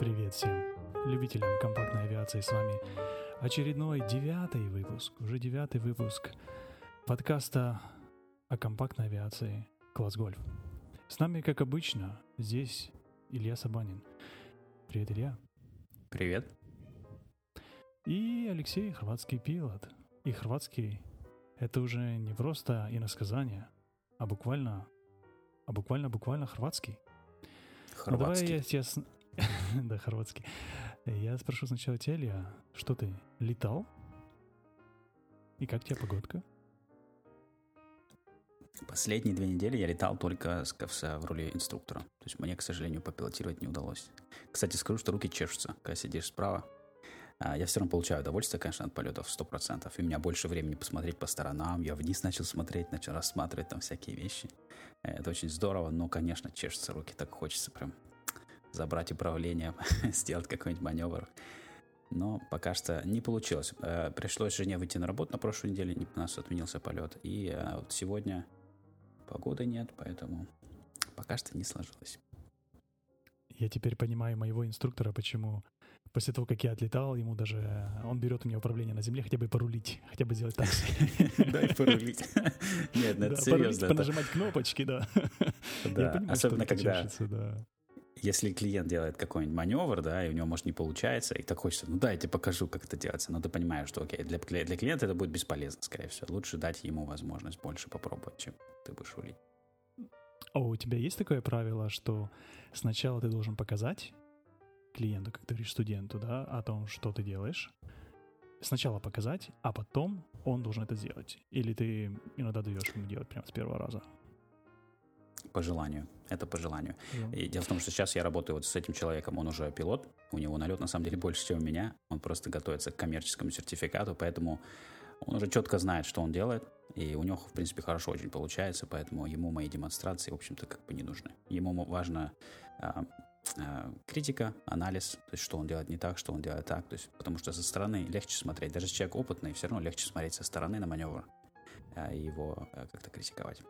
Привет всем любителям компактной авиации. С вами очередной девятый выпуск, уже девятый выпуск подкаста о компактной авиации «Класс Гольф». С нами, как обычно, здесь Илья Сабанин. Привет, Илья. Привет. И Алексей, хорватский пилот. И хорватский — это уже не просто иносказание, а буквально, а буквально-буквально хорватский. Хорватский. Ну, давай я сейчас... да, хорватский. Я спрошу сначала тебя, Илья, что ты, летал? И как тебе погодка? Последние две недели я летал только с ковса в роли инструктора. То есть мне, к сожалению, попилотировать не удалось. Кстати, скажу, что руки чешутся, когда сидишь справа. А, я все равно получаю удовольствие, конечно, от полетов 100%. И у меня больше времени посмотреть по сторонам. Я вниз начал смотреть, начал рассматривать там всякие вещи. Это очень здорово, но, конечно, чешутся руки. Так хочется прям забрать управление, сделать какой-нибудь маневр. Но пока что не получилось. Э, пришлось жене выйти на работу на прошлой неделе, у нас отменился полет. И э, вот сегодня погоды нет, поэтому пока что не сложилось. Я теперь понимаю моего инструктора, почему после того, как я отлетал, ему даже... Он берет у меня управление на земле, хотя бы порулить, хотя бы сделать так. Дай порулить. Нет, ну это серьезно. Понажимать кнопочки, да. Да, особенно когда если клиент делает какой-нибудь маневр, да, и у него, может, не получается, и так хочется, ну да, я тебе покажу, как это делается, но ты понимаешь, что, окей, для, для клиента это будет бесполезно, скорее всего. Лучше дать ему возможность больше попробовать, чем ты будешь улить. А у тебя есть такое правило, что сначала ты должен показать клиенту, как ты говоришь, студенту, да, о том, что ты делаешь, сначала показать, а потом он должен это сделать? Или ты иногда даешь ему делать прямо с первого раза? По желанию. Это по желанию. Yeah. И дело в том, что сейчас я работаю вот с этим человеком, он уже пилот, у него налет на самом деле больше, чем у меня, он просто готовится к коммерческому сертификату, поэтому он уже четко знает, что он делает, и у него, в принципе, хорошо очень получается, поэтому ему мои демонстрации, в общем-то, как бы не нужны. Ему важна а, а, критика, анализ, то есть что он делает не так, что он делает так, то есть потому что со стороны легче смотреть, даже человек опытный, все равно легче смотреть со стороны на маневр и его как-то критиковать.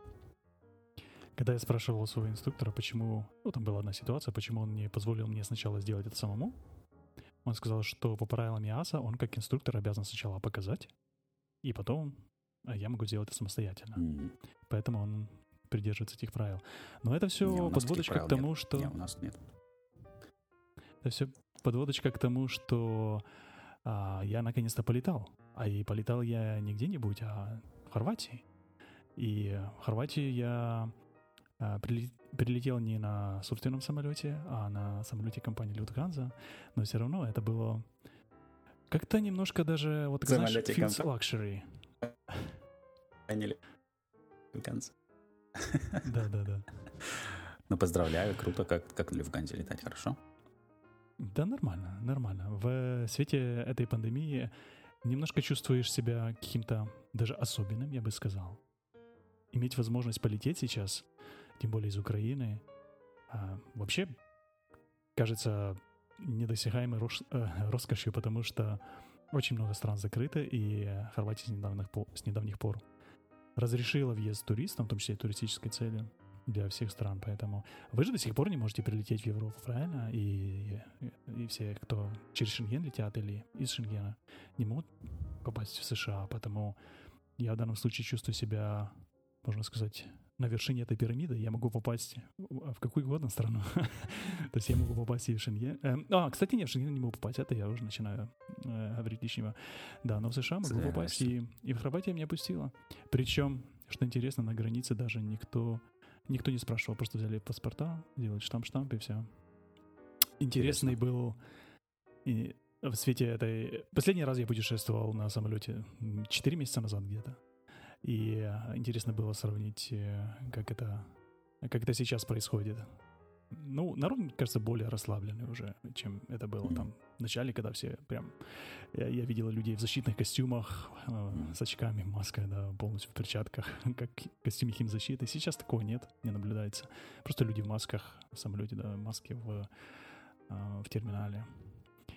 Когда я спрашивал своего инструктора, почему... Ну, там была одна ситуация, почему он не позволил мне сначала сделать это самому, он сказал, что по правилам ИАСа он как инструктор обязан сначала показать, и потом а, я могу сделать это самостоятельно. Mm-hmm. Поэтому он придерживается этих правил. Но это все не, подводочка к тому, нет. что... Не, у нас нет. Это все подводочка к тому, что а, я наконец-то полетал. А и полетал я не где-нибудь, а в Хорватии. И в Хорватии я прилетел не на собственном самолете, а на самолете компании Lufthansa, но все равно это было как-то немножко даже, вот, знаешь, feels luxury. А не Lufthansa. Да-да-да. Ну, поздравляю, круто, как, как на Люфганзе летать, хорошо? Да, нормально, нормально. В свете этой пандемии немножко чувствуешь себя каким-то даже особенным, я бы сказал. Иметь возможность полететь сейчас тем более из Украины, а, вообще кажется недосягаемой рош, э, роскошью, потому что очень много стран закрыто, и Хорватия с недавних, с недавних пор разрешила въезд туристам, в том числе и туристической целью, для всех стран, поэтому вы же до сих пор не можете прилететь в Европу, правильно? И, и, и все, кто через Шенген летят или из Шенгена, не могут попасть в США, поэтому я в данном случае чувствую себя, можно сказать, на вершине этой пирамиды я могу попасть в какую угодно страну. То есть я могу попасть и в Шенген. Эм, а, кстати, нет, в Шенген не могу попасть. Это я уже начинаю э, говорить лишнего. Да, но в США могу попасть. И, и в Хорватии меня пустило. Причем, что интересно, на границе даже никто, никто не спрашивал. Просто взяли паспорта, делают штамп-штамп и все. Интересный был и в свете этой... Последний раз я путешествовал на самолете 4 месяца назад где-то. И э, интересно было сравнить, э, как это, как это сейчас происходит. Ну, народ, мне кажется, более расслабленный уже, чем это было mm-hmm. там в начале, когда все прям... Я, я видел людей в защитных костюмах, э, с очками, маской, да, полностью в перчатках, как костюме химзащиты. Сейчас такого нет, не наблюдается. Просто люди в масках в самолете, да, маски в, э, в терминале.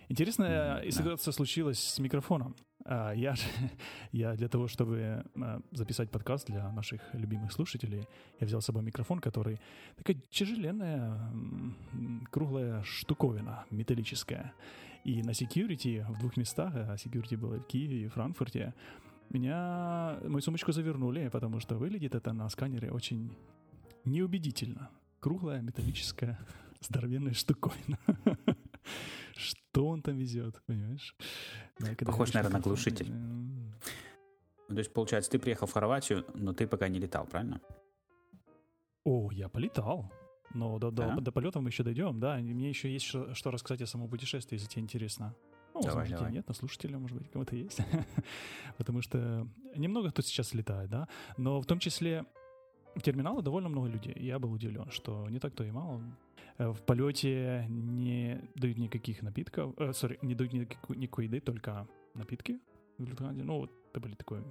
Интересная mm-hmm, ситуация да. случилась с микрофоном. А, я, я для того, чтобы а, записать подкаст для наших любимых слушателей, я взял с собой микрофон, который такая тяжеленная, круглая штуковина, металлическая. И на security в двух местах, а security было в Киеве и Франкфурте, меня, мою сумочку завернули, потому что выглядит это на сканере очень неубедительно. Круглая, металлическая, здоровенная штуковина. Что он там везет, понимаешь? Да, Похож, наверное, на глушитель. Ну, то есть, получается, ты приехал в Хорватию, но ты пока не летал, правильно? О, я полетал. Но до, до, до полетов мы еще дойдем, да. И мне еще есть что, что рассказать о самом путешествии, если тебе интересно. Ну, давай, возможно, давай. нет, но слушателя, может быть, кому-то есть. Потому что немного кто сейчас летает, да. Но в том числе в терминалы довольно много людей. Я был удивлен, что не так-то и мало. Э, в полете не дают никаких напитков, э, sorry, не дают никакой, никакой еды, только напитки в Люфтганзе. Ну, вот это были такой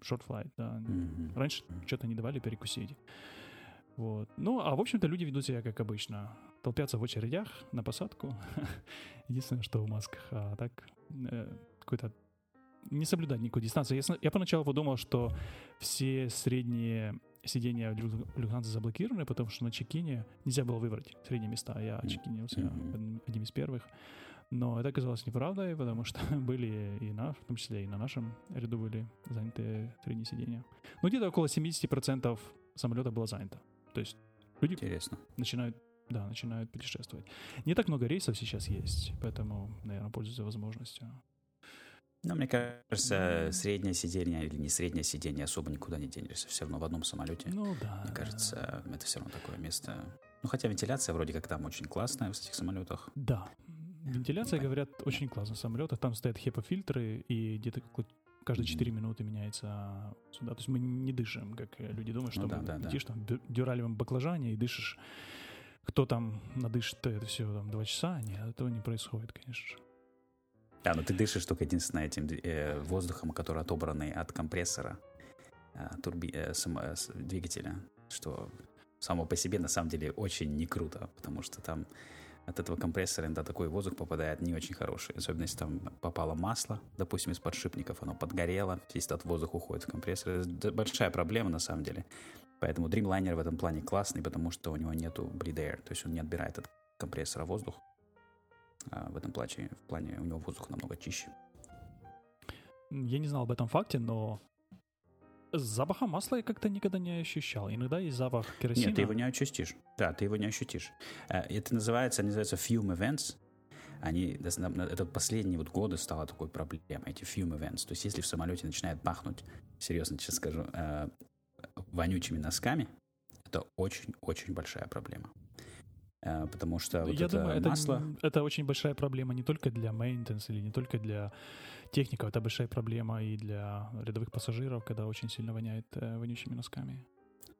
short flight, да. Mm-hmm. Раньше что-то не давали перекусить. Вот. Ну, а в общем-то люди ведут себя как обычно. Толпятся в очередях на посадку. Единственное, что в масках. А так, э, какой-то не соблюдать никакой дистанции. Я, я поначалу подумал, что все средние сиденья в Люфтганзе заблокированы, потому что на чекине нельзя было выбрать средние места. Я чекинился mm-hmm. одним из первых. Но это оказалось неправдой, потому что были и на, в том числе и на нашем ряду были заняты средние сиденья. Ну, где-то около 70% самолета было занято. То есть люди Интересно. начинают да, начинают путешествовать. Не так много рейсов сейчас есть, поэтому, наверное, пользуются возможностью. Ну, мне кажется, среднее сиденье или не среднее сиденье особо никуда не денешься. Все равно в одном самолете. Ну да. Мне кажется, это все равно такое место. Ну, хотя вентиляция вроде как там очень классная в этих самолетах. Да. Вентиляция, говорят, очень классная в самолетах. Там стоят HEPA-фильтры, и где-то каждые 4 минуты меняется сюда. То есть мы не дышим, как люди думают, что ну, да, да, летишь да. там в дюралевом баклажане и дышишь. Кто там надышит это все там два часа? Нет, этого не происходит, конечно же. Да, но ты дышишь только единственное этим э, воздухом, который отобранный от компрессора э, турби, э, сам, э, двигателя, что само по себе на самом деле очень не круто, потому что там от этого компрессора иногда такой воздух попадает не очень хороший. Особенно если там попало масло, допустим, из подшипников, оно подгорело, весь этот воздух уходит в компрессор. Это большая проблема на самом деле. Поэтому Dreamliner в этом плане классный, потому что у него нету bleed air, то есть он не отбирает от компрессора воздух. А в этом плане, в плане у него воздух намного чище. Я не знал об этом факте, но запаха масла я как-то никогда не ощущал. Иногда есть запах керосина. Нет, ты его не ощутишь. Да, ты его не ощутишь. Э, это называется, называется fume events. Они, это последние вот годы стало такой проблемой, эти fume events. То есть если в самолете начинает пахнуть, серьезно сейчас скажу, э, вонючими носками, это очень-очень большая проблема. Э, потому что вот Я это думаю, масло... Это, это очень большая проблема не только для maintenance или не только для техников, это большая проблема и для рядовых пассажиров, когда очень сильно воняет э, вонючими носками.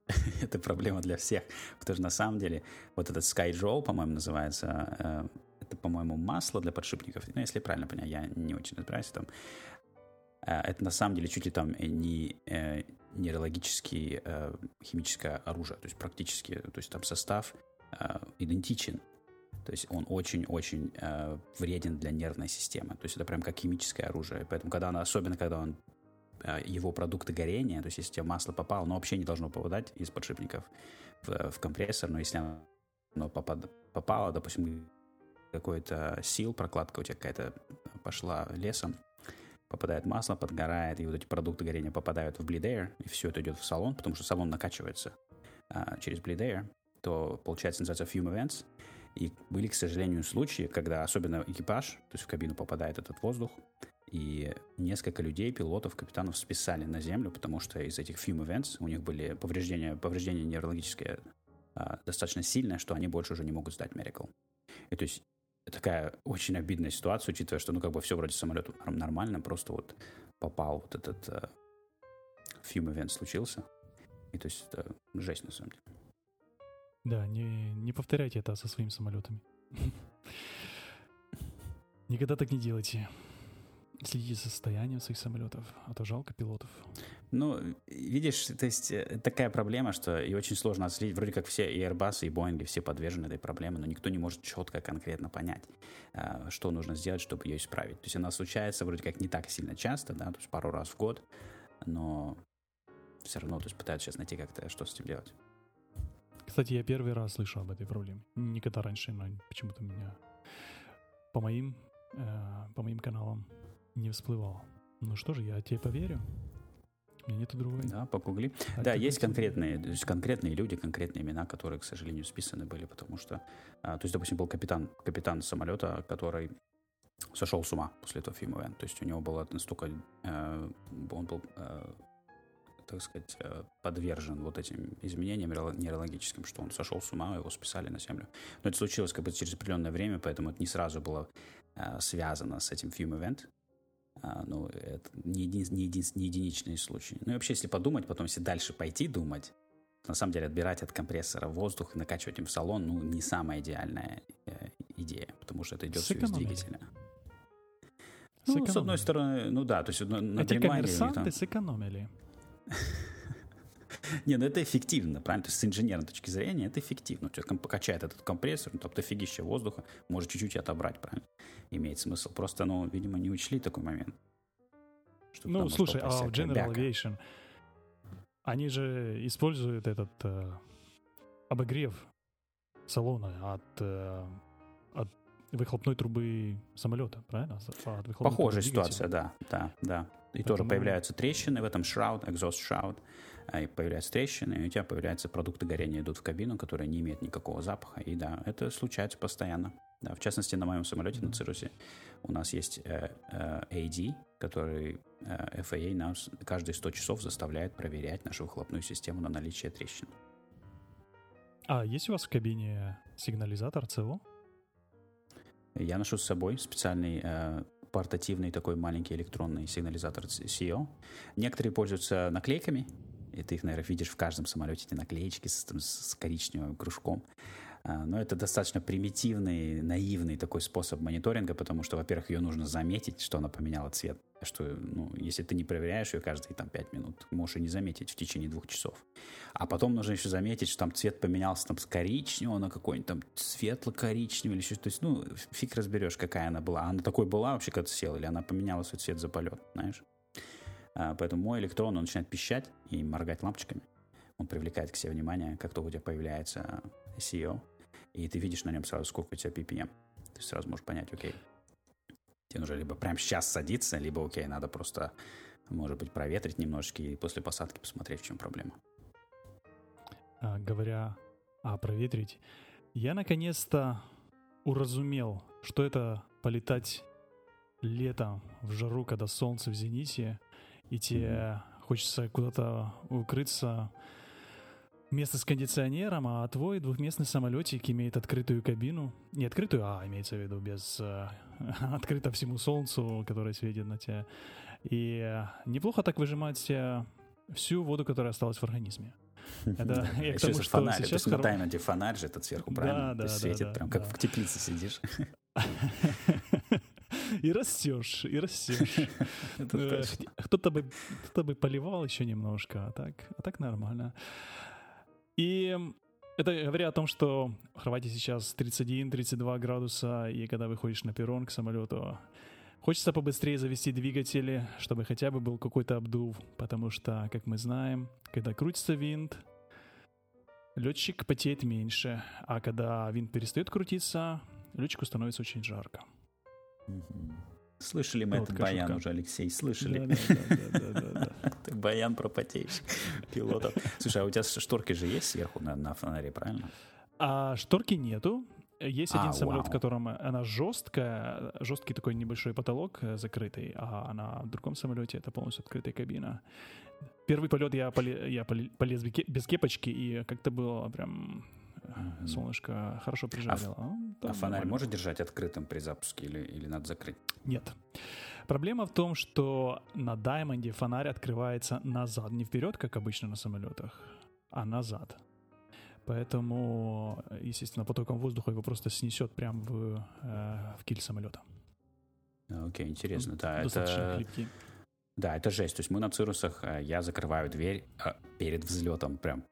это проблема для всех, потому что на самом деле вот этот SkyJowl, по-моему, называется, э, это, по-моему, масло для подшипников, ну, если правильно понял, я не очень разбираюсь там. Это на самом деле чуть ли там не нейрологический э, химическое оружие, то есть практически, то есть там состав э, идентичен. То есть он очень-очень э, вреден для нервной системы. То есть это прям как химическое оружие. Поэтому, когда она, особенно когда он э, его продукты горения, то есть если тебе масло попало, оно вообще не должно попадать из подшипников в, в компрессор, но если оно попад, попало, допустим, какой-то сил, прокладка у тебя какая-то пошла лесом, попадает масло, подгорает, и вот эти продукты горения попадают в bleed air, и все это идет в салон, потому что салон накачивается а, через bleed air, то, получается, называется fume events. И были, к сожалению, случаи, когда особенно экипаж, то есть в кабину попадает этот воздух, и несколько людей, пилотов, капитанов списали на землю, потому что из этих fume events у них были повреждения, повреждения неврологические а, достаточно сильное, что они больше уже не могут сдать Miracle. И то есть такая очень обидная ситуация, учитывая, что, ну, как бы все вроде самолет нормально, просто вот попал вот этот uh, fume event случился. И то есть это жесть, на самом деле. Да, не, не повторяйте это со своими самолетами. Никогда так не делайте. Следите за состоянием своих самолетов, а то жалко пилотов. Ну, видишь, то есть э, такая проблема, что и очень сложно отследить. Вроде как все и Airbus, и Boeing, все подвержены этой проблеме, но никто не может четко, конкретно понять, э, что нужно сделать, чтобы ее исправить. То есть она случается вроде как не так сильно часто, да, то есть пару раз в год, но все равно то есть пытаются сейчас найти как-то, что с этим делать. Кстати, я первый раз слышу об этой проблеме. Никогда раньше но почему-то меня по моим, э, по моим каналам не всплывало. Ну что же, я тебе поверю. У меня нету другой. Да, погугли. А да, есть конкретные, то есть конкретные люди, конкретные имена, которые, к сожалению, списаны были, потому что, а, то есть, допустим, был капитан, капитан самолета, который сошел с ума после этого фильма. То есть у него было настолько, э, он был э, так сказать, э, подвержен вот этим изменениям нейрологическим, что он сошел с ума, его списали на землю. Но это случилось как бы через определенное время, поэтому это не сразу было э, связано с этим film event. А, ну, это не, един, не, един, не единичные случаи. Ну и вообще, если подумать, потом если дальше пойти думать, на самом деле отбирать от компрессора воздух и накачивать им в салон, ну, не самая идеальная э, идея, потому что это идет все из двигателя. Ну, с одной стороны, ну да, то есть на Эти коммерсанты там... сэкономили. Не, ну это эффективно, правильно? То есть с инженерной точки зрения это эффективно. У тебя покачает этот компрессор, ну, там дофигища воздуха, может чуть-чуть отобрать, правильно? Имеет смысл. Просто, ну, видимо, не учли такой момент. Ну, слушай, а в General бяка. Aviation они же используют этот э, обогрев салона от, э, от выхлопной трубы самолета, правильно? От Похожая ситуация, да, да, да. И Поэтому... тоже появляются трещины в этом shroud, exhaust shroud, и появляются трещины, и у тебя появляются продукты горения идут в кабину, которые не имеют никакого запаха. И да, это случается постоянно. Да, в частности, на моем самолете на Цирусе у нас есть э, э, AD, который э, FAA нас каждые 100 часов заставляет проверять нашу выхлопную систему на наличие трещин. А есть у вас в кабине сигнализатор ЦО? Я ношу с собой специальный э, портативный такой маленький электронный сигнализатор CEO. Некоторые пользуются наклейками, и ты их, наверное, видишь в каждом самолете, эти наклеечки с, с коричневым кружком. А, но это достаточно примитивный, наивный такой способ мониторинга, потому что, во-первых, ее нужно заметить, что она поменяла цвет. Что, ну, если ты не проверяешь ее каждые там 5 минут, можешь и не заметить в течение двух часов. А потом нужно еще заметить, что там цвет поменялся там с коричневого на какой-нибудь там светло-коричневый или еще То есть, ну, фиг разберешь, какая она была. Она такой была вообще, когда ты сел, или она поменяла свой цвет за полет, знаешь? А, поэтому мой электрон, он начинает пищать и моргать лампочками. Он привлекает к себе внимание, как только у тебя появляется SEO, и ты видишь на нем сразу, сколько у тебя PPM. Ты сразу можешь понять, окей, тебе нужно либо прямо сейчас садиться, либо, окей, надо просто, может быть, проветрить немножечко и после посадки посмотреть, в чем проблема. А, говоря о проветрить, я наконец-то уразумел, что это полетать летом в жару, когда солнце в зените, и тебе mm-hmm. хочется куда-то укрыться, место с кондиционером, а твой двухместный самолетик имеет открытую кабину. Не открытую, а имеется в виду без... Э, открыто всему солнцу, которое светит на тебя. И э, неплохо так выжимать э, всю воду, которая осталась в организме. Это я к тому, что фонарь. сейчас... То есть на таймере фонарь же этот сверху, правильно? Да, да, светит прям, как в теплице сидишь. И растешь, и растешь. Кто-то бы, кто бы поливал еще немножко, а так, а так нормально. И это говоря о том, что в Хорватии сейчас 31-32 градуса, и когда выходишь на перрон к самолету, хочется побыстрее завести двигатели, чтобы хотя бы был какой-то обдув, потому что, как мы знаем, когда крутится винт, летчик потеет меньше, а когда винт перестает крутиться, летчику становится очень жарко. Слышали мы этот баян уже, Алексей, слышали. Да, Баян про потеющих пилотов. Слушай, а у тебя шторки же есть сверху на, на фонаре, правильно? А шторки нету. Есть один а, самолет, вау. в котором она жесткая, жесткий такой небольшой потолок э, закрытый, а на другом самолете это полностью открытая кабина. Первый полет я, поле, я полез без кепочки, и как-то было прям. Солнышко хорошо прижарило. А, а, а фонарь может держать открытым при запуске или, или надо закрыть? Нет. Проблема в том, что на Даймонде фонарь открывается назад, не вперед, как обычно на самолетах, а назад. Поэтому, естественно, потоком воздуха его просто снесет прямо в, э, в киль самолета. Окей, okay, интересно, да. Достаточно это... Хлипкий. Да, это жесть. То есть мы на цирусах, э, я закрываю дверь э, перед взлетом, прям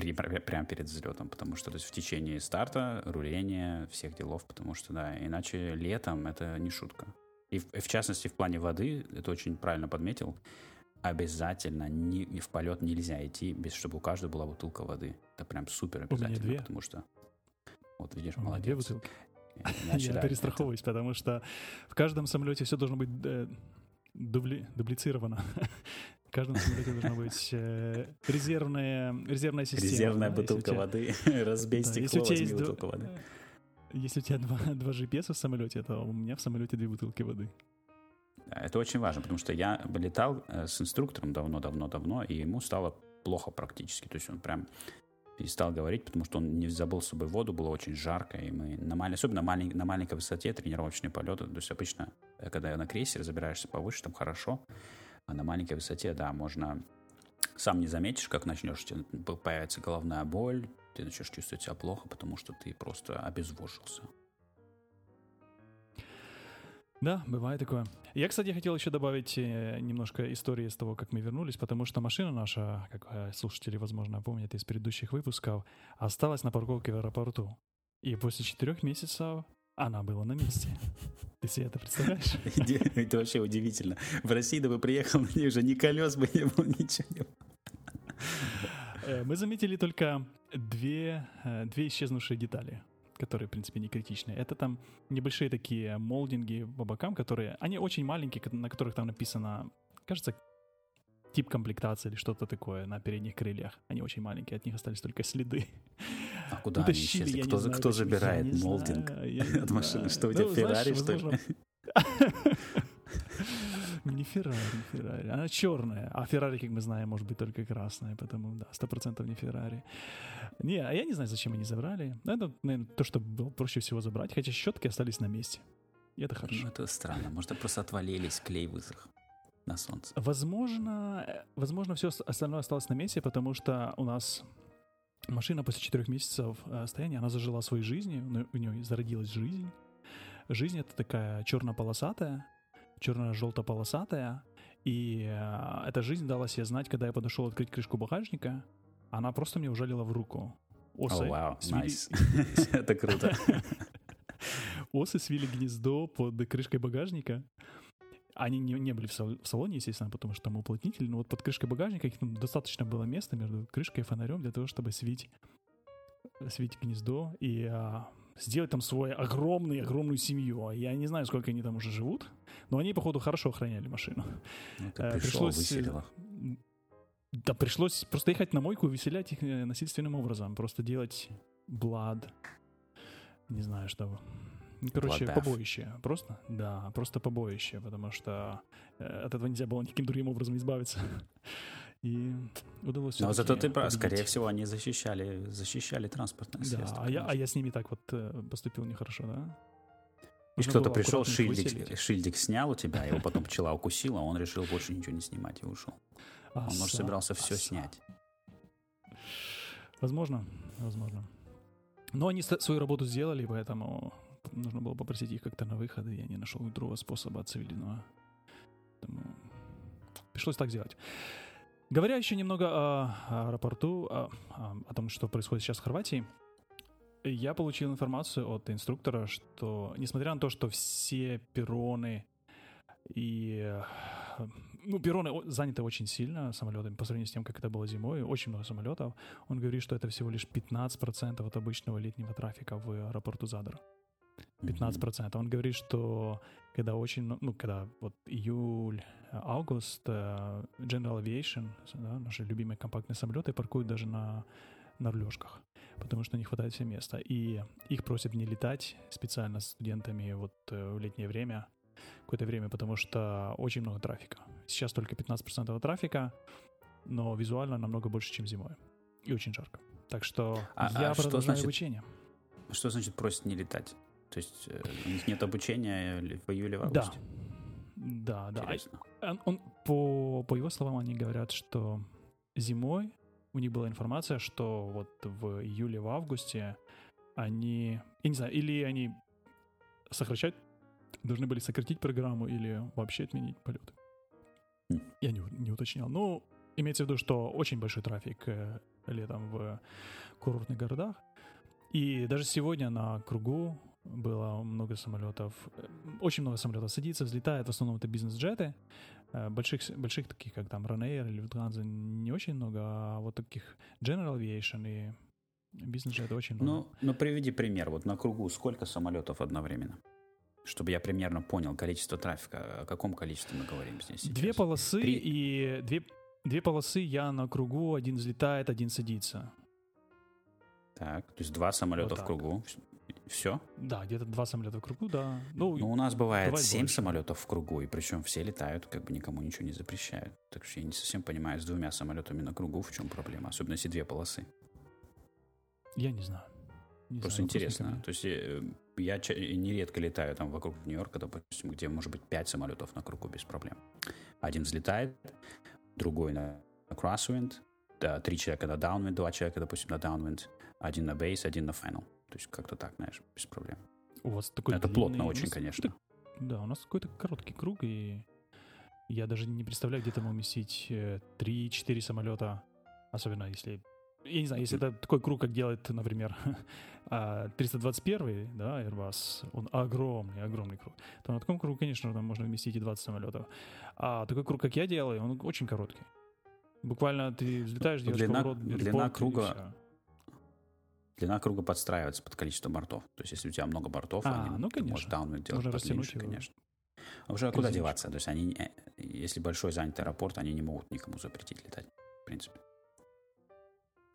при, прямо перед взлетом, потому что то есть в течение старта, руления, всех делов, потому что, да, иначе летом это не шутка. И в, в частности в плане воды, это очень правильно подметил, обязательно не, в полет нельзя идти, без чтобы у каждого была бутылка воды. Это прям супер обязательно, две. потому что... Вот видишь, у молодец. Две бутылки. Иначе, Я да, перестраховываюсь, потому что в каждом самолете все должно быть э, дубли, дублицировано. В каждом самолете должна быть э, резервная, резервная система. Резервная да, бутылка тебя, воды. Разбей да, стекло, если у тебя возьми есть бутылку два, воды. Если у тебя два, два GPS в самолете, то у меня в самолете две бутылки воды. Это очень важно, потому что я летал э, с инструктором давно-давно-давно, и ему стало плохо практически. То есть он прям перестал говорить, потому что он не забыл с собой воду, было очень жарко, и мы на маль... особенно малень... на маленькой высоте тренировочные полеты, то есть обычно, э, когда на крейсере забираешься повыше, там хорошо, а на маленькой высоте, да, можно сам не заметишь, как начнешь, тебе появится головная боль, ты начнешь чувствовать себя плохо, потому что ты просто обезвожился. Да, бывает такое. Я, кстати, хотел еще добавить э, немножко истории с того, как мы вернулись, потому что машина наша, как э, слушатели, возможно, помнят из предыдущих выпусков, осталась на парковке в аэропорту. И после четырех месяцев она была на месте. Ты себе это представляешь? Это вообще удивительно. В России, да бы приехал, на ней уже ни колес бы не было, ничего не было. Э, Мы заметили только две, э, две исчезнувшие детали, которые, в принципе, не критичные. Это там небольшие такие молдинги по бокам, которые... Они очень маленькие, на которых там написано, кажется, тип комплектации или что-то такое на передних крыльях. Они очень маленькие, от них остались только следы. А куда они Утащили, исчезли? я Кто, знаю, кто. Я забирает не молдинг знаю, я от машины? Что у тебя, Ну, знаешь, Феррари, что ли? Не Феррари, не Феррари. Она черная. А Феррари, как мы знаем, может быть только красная. Поэтому, да, сто процентов не Феррари. Не, а я не знаю, зачем они забрали. Ну, Это, наверное, то, что было проще всего забрать. Хотя щетки остались на месте. И это Ну, хорошо. это странно. Может, просто отвалились, клей высох на солнце. Возможно, возможно, все остальное осталось на месте, потому что у нас машина после четырех месяцев э, стояния, она зажила своей жизнью, у нее зародилась жизнь. Жизнь это такая черно-полосатая, черно-желто-полосатая, и э, эта жизнь дала себе знать, когда я подошел открыть крышку багажника, она просто мне ужалила в руку. Осы, О, вау, свили- найс. Это круто. осы свили гнездо под крышкой багажника. Они не, не были в, сал- в салоне, естественно, потому что там уплотнитель, но вот под крышкой багажника там достаточно было места между крышкой и фонарем для того, чтобы свить, свить гнездо и а, сделать там свою огромную-огромную семью. А Я не знаю, сколько они там уже живут, но они, походу, хорошо охраняли машину. Ну, пришел, пришлось, Да, пришлось просто ехать на мойку и выселять их э, насильственным образом. Просто делать блад. Не знаю, что. Короче, побоище. Просто, да, просто побоище, потому что э, от этого нельзя было никаким другим образом избавиться. И удалось Но зато ты прав. Скорее всего, они защищали, защищали транспортное Да, средство. а я, а я с ними так вот э, поступил нехорошо, да? Нужно кто-то пришел, шильдик, выселить. шильдик снял у тебя, его потом пчела укусила, он решил больше ничего не снимать и ушел. Он, может, собирался все оса. снять. Возможно, возможно. Но они свою работу сделали, поэтому нужно было попросить их как-то на выход, и я не нашел другого способа цивильного. Поэтому пришлось так сделать. Говоря еще немного о, аэропорту, о, о- том, что происходит сейчас в Хорватии, я получил информацию от инструктора, что несмотря на то, что все перроны и ну, перроны заняты очень сильно самолетами по сравнению с тем, как это было зимой, очень много самолетов. Он говорит, что это всего лишь 15% от обычного летнего трафика в аэропорту Задр. 15%. Он говорит, что когда очень, мно- ну, когда вот июль, э, август, э, General Aviation, да, наши любимые компактные самолеты, паркуют даже на, на рулежках, потому что не хватает все места. И их просят не летать специально с студентами вот э, в летнее время, какое-то время, потому что очень много трафика. Сейчас только 15% трафика, но визуально намного больше, чем зимой. И очень жарко. Так что А- я а что продолжаю значит обучение. Что значит просит не летать? То есть э, у них нет обучения ли- в июле, в Да. августе? Да, да. А Интересно. Он, он- по, по его словам, они говорят, что зимой у них была информация, что вот в июле, в августе они, я не знаю, или они сокращать, должны были сократить программу или вообще отменить полеты. Я не, не уточнял. Ну, имеется в виду, что очень большой трафик э, летом в курортных городах. И даже сегодня на кругу было много самолетов, э, очень много самолетов садится, взлетает, в основном это бизнес-джеты, э, больших, больших таких, как там Ryanair или Lufthansa, не очень много, а вот таких General Aviation и бизнес-джеты очень много. Ну, ну, приведи пример, вот на кругу сколько самолетов одновременно? Чтобы я примерно понял количество трафика, о каком количестве мы говорим здесь сейчас? Две полосы Три. и две, две полосы я на кругу, один взлетает, один садится. Так, то есть два самолета Вот в кругу. Все? Да, где-то два самолета в кругу, да. Ну, Ну, у нас бывает семь самолетов в кругу, и причем все летают, как бы никому ничего не запрещают. Так что я не совсем понимаю, с двумя самолетами на кругу в чем проблема, особенно если две полосы. я не знаю. Не Просто знаю, интересно. То есть э, я нередко летаю там вокруг Нью-Йорка, допустим, где может быть пять самолетов на кругу без проблем. Один взлетает, другой на crosswind, да, три человека на downwind, два человека, допустим, на downwind, один на base, один на final. То есть как-то так, знаешь, без проблем. У вас такой Это плотно длинный- очень, нас конечно. Да, у нас какой-то короткий круг, и я даже не представляю, где там уместить э, 3-4 самолета, особенно если... Я не знаю, если это такой круг, как делает, например, а, 321, да, Airbus, он огромный, огромный круг, то на таком кругу, конечно, там можно вместить и 20 самолетов. А такой круг, как я делаю, он очень короткий. Буквально ты взлетаешь, делаешь Длина- поворот, длина круга. Длина круга подстраивается под количество бортов. То есть, если у тебя много бортов, А, они, ну, ты можешь конечно. downwind делать Можно подлиннее, конечно. А уже куда деваться? То есть, они, не- если большой занятый аэропорт, они не могут никому запретить летать, в принципе.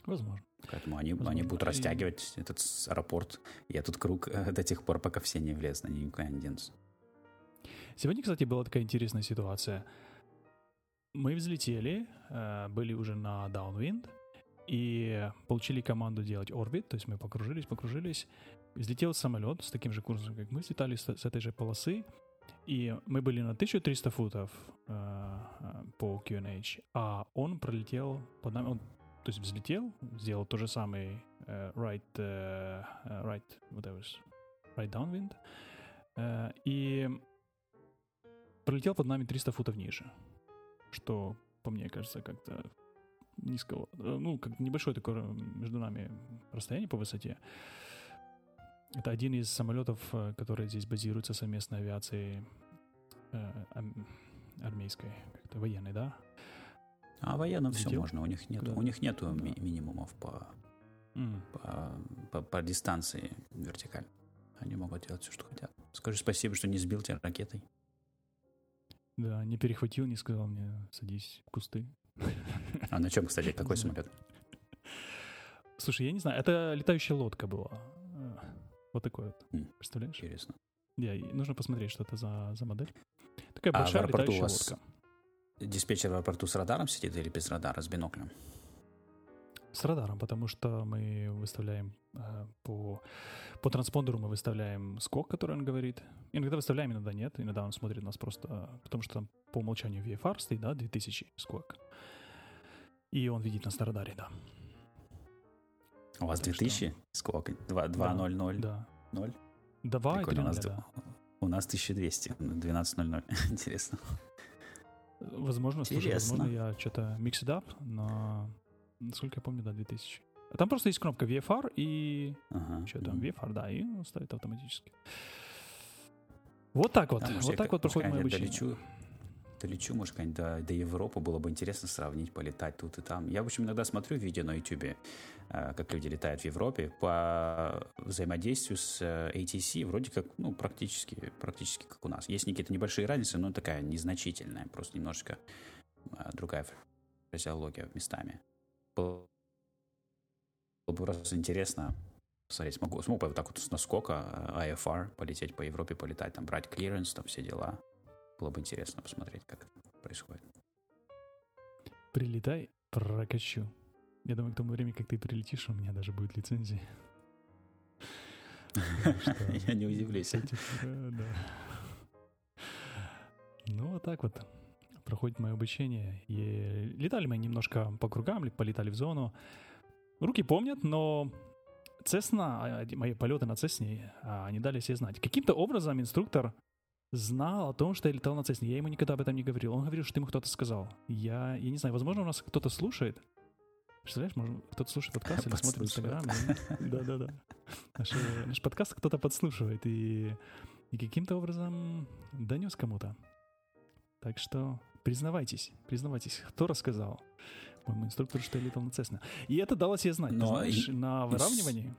Возможно. Поэтому они, Возможно. они будут И- растягивать этот аэропорт и этот круг э, до тех пор, пока все не влезут, они никуда не денутся. Сегодня, кстати, была такая интересная ситуация. Мы взлетели, э, были уже на downwind, и получили команду делать орбит, то есть мы покружились, покружились. Взлетел самолет с таким же курсом, как мы, взлетали с, с этой же полосы, и мы были на 1300 футов э, э, по QNH, а он пролетел под нами, он, то есть взлетел, сделал то же самое э, right, э, э, right, whatever, right downwind, э, и пролетел под нами 300 футов ниже, что, по мне кажется, как-то низко, э, ну, как небольшое такое между нами расстояние по высоте. Это один из самолетов, э, которые здесь базируются совместной авиацией э, армейской, как-то военной, да? А военным все Летел? можно, у них нет, Куда? у них нету Да. ми- минимумов по, М. по, по, по дистанции вертикаль. Они могут делать все, что хотят. Скажи спасибо, что не сбил тебя ракетой. Да, не перехватил, не сказал мне, садись в кусты. А на чем, кстати, какой самолет? Слушай, я не знаю, это летающая лодка была. Вот такой вот. Представляешь? Интересно. Да, нужно посмотреть, что это за, за модель. Такая А в большая у летающая вас лодка. Диспетчер в аэропорту с радаром сидит или без радара, с биноклем? С радаром, потому что мы выставляем э, по, по транспондеру мы выставляем скок, который он говорит. Иногда выставляем, иногда нет. Иногда он смотрит нас просто, потому что там по умолчанию VFR стоит, да, 2000 скок. И он видит нас на радаре, да. У вас Так 2000? Сколько? 2, 2 Да, 0, 0, Да. 0? Два и три Прикольно, у нас, да. у нас 1200, 12.00. Интересно. Возможно, слушай, Интересно. возможно, я что-то mix it up, но, насколько я помню, да, 2000. А Там просто есть кнопка VFR и Ага. Что там. VFR, да, и он ставит автоматически. Вот так вот, Да, может, вот так вот проходит мое обучение. долечу, долечу, может, когда-нибудь до, до Европы было бы интересно сравнить, полетать тут и там. Я, в общем, иногда смотрю видео на YouTube, как люди летают в Европе. По взаимодействию с э, ATC вроде как, ну, практически, практически как у нас. Есть какие-то небольшие разницы, но такая незначительная, просто немножечко э, другая фразеология местами. Было бы просто интересно посмотреть, смогу, смогу бы вот так вот с наскока э, IFR полететь по Европе, полетать, там брать клиренс, там все дела. Было бы интересно посмотреть, как это происходит. Прилетай, прокачу. Я думаю, к тому времени, как ты прилетишь, у меня даже будет лицензия. Я не удивлюсь. Ну, вот так вот проходит мое обучение. И летали мы немножко по кругам, ли- полетали в зону. Руки помнят, но Цесна, мои полеты на Цесне, а, они дали себе знать. Каким-то образом инструктор знал о том, что я летал на Цесне. Я ему никогда об этом не говорил. Он говорил, что ему кто-то сказал. Я, я не знаю, возможно, у нас кто-то слушает. Представляешь, может, кто-то слушает подкаст или смотрит Инстаграм. Да-да-да. Наш, наш подкаст кто-то подслушивает и, и каким-то образом донес кому-то. Так что признавайтесь, признавайтесь, кто рассказал моему инструктору, что я летал на Цесне. И это дало себе знать, Но знаешь, и... на выравнивании.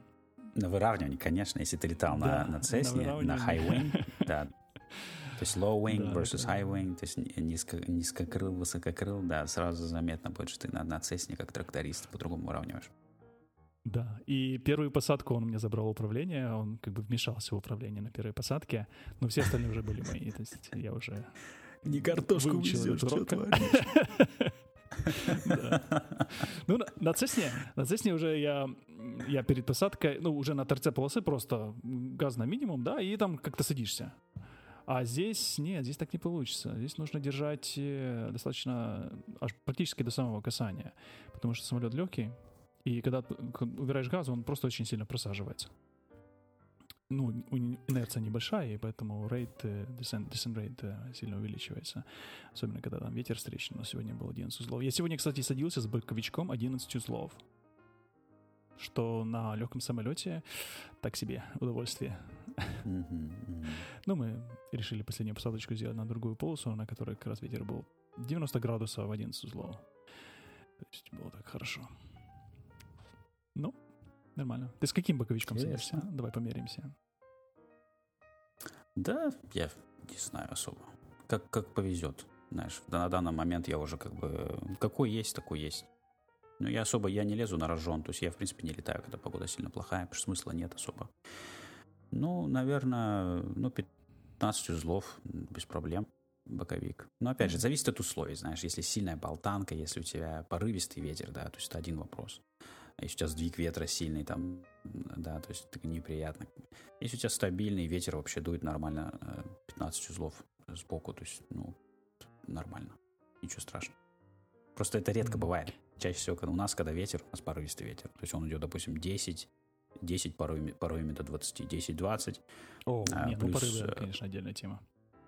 На выравнивании, конечно, если ты летал да, на, на Цесне, на, на High Wing, да, то есть low wing да, versus high wing, то есть низко, низкокрыл, высококрыл, да, сразу заметно будет, что ты на, на цесне как тракторист по-другому уравниваешь. Да, и первую посадку он мне забрал управление, он как бы вмешался в управление на первой посадке, но все остальные уже были мои, то есть я уже Не картошку везешь, что Ну, на, на Цесне, на Цесне уже я, я перед посадкой, ну, уже на торце полосы просто газ на минимум, да, и там как-то садишься. А здесь нет, здесь так не получится. Здесь нужно держать э, достаточно, аж практически до самого касания, потому что самолет легкий, и когда убираешь газ, он просто очень сильно просаживается. Ну, инерция небольшая, и поэтому рейд, descent, descent rate сильно увеличивается. Особенно, когда там ветер встречный. Но сегодня был 11 узлов. Я сегодня, кстати, садился с боковичком 11 узлов. Что на легком самолете так себе удовольствие. Ну, мы решили последнюю посадочку сделать на другую полосу, на которой как раз ветер был 90 градусов в 11 узлов. То есть было так хорошо. Ну, нормально. Ты с каким боковичком садишься? Давай померимся. Да, я не знаю особо. Как, как повезет. Знаешь, на данный момент я уже как бы... Какой есть, такой есть. Но я особо, я не лезу на рожон. То есть я, в принципе, не летаю, когда погода сильно плохая, потому что смысла нет особо. Ну, наверное, ну, 15 узлов без проблем боковик. Но опять же, зависит от условий, знаешь, если сильная болтанка, если у тебя порывистый ветер, да, то есть это один вопрос. Если у тебя сдвиг ветра сильный, там, да, то есть это неприятно. Если у тебя стабильный ветер вообще дует нормально, 15 э, узлов сбоку, то есть, ну, нормально, ничего страшного. Просто это редко бывает. Чаще всего когда у нас, когда ветер, у нас порывистый ветер, то есть он идет, допустим, 10, 10 порывами, порывами до 20, 10-20. О, а, нет, ну плюс, ну порывы, конечно, отдельная тема.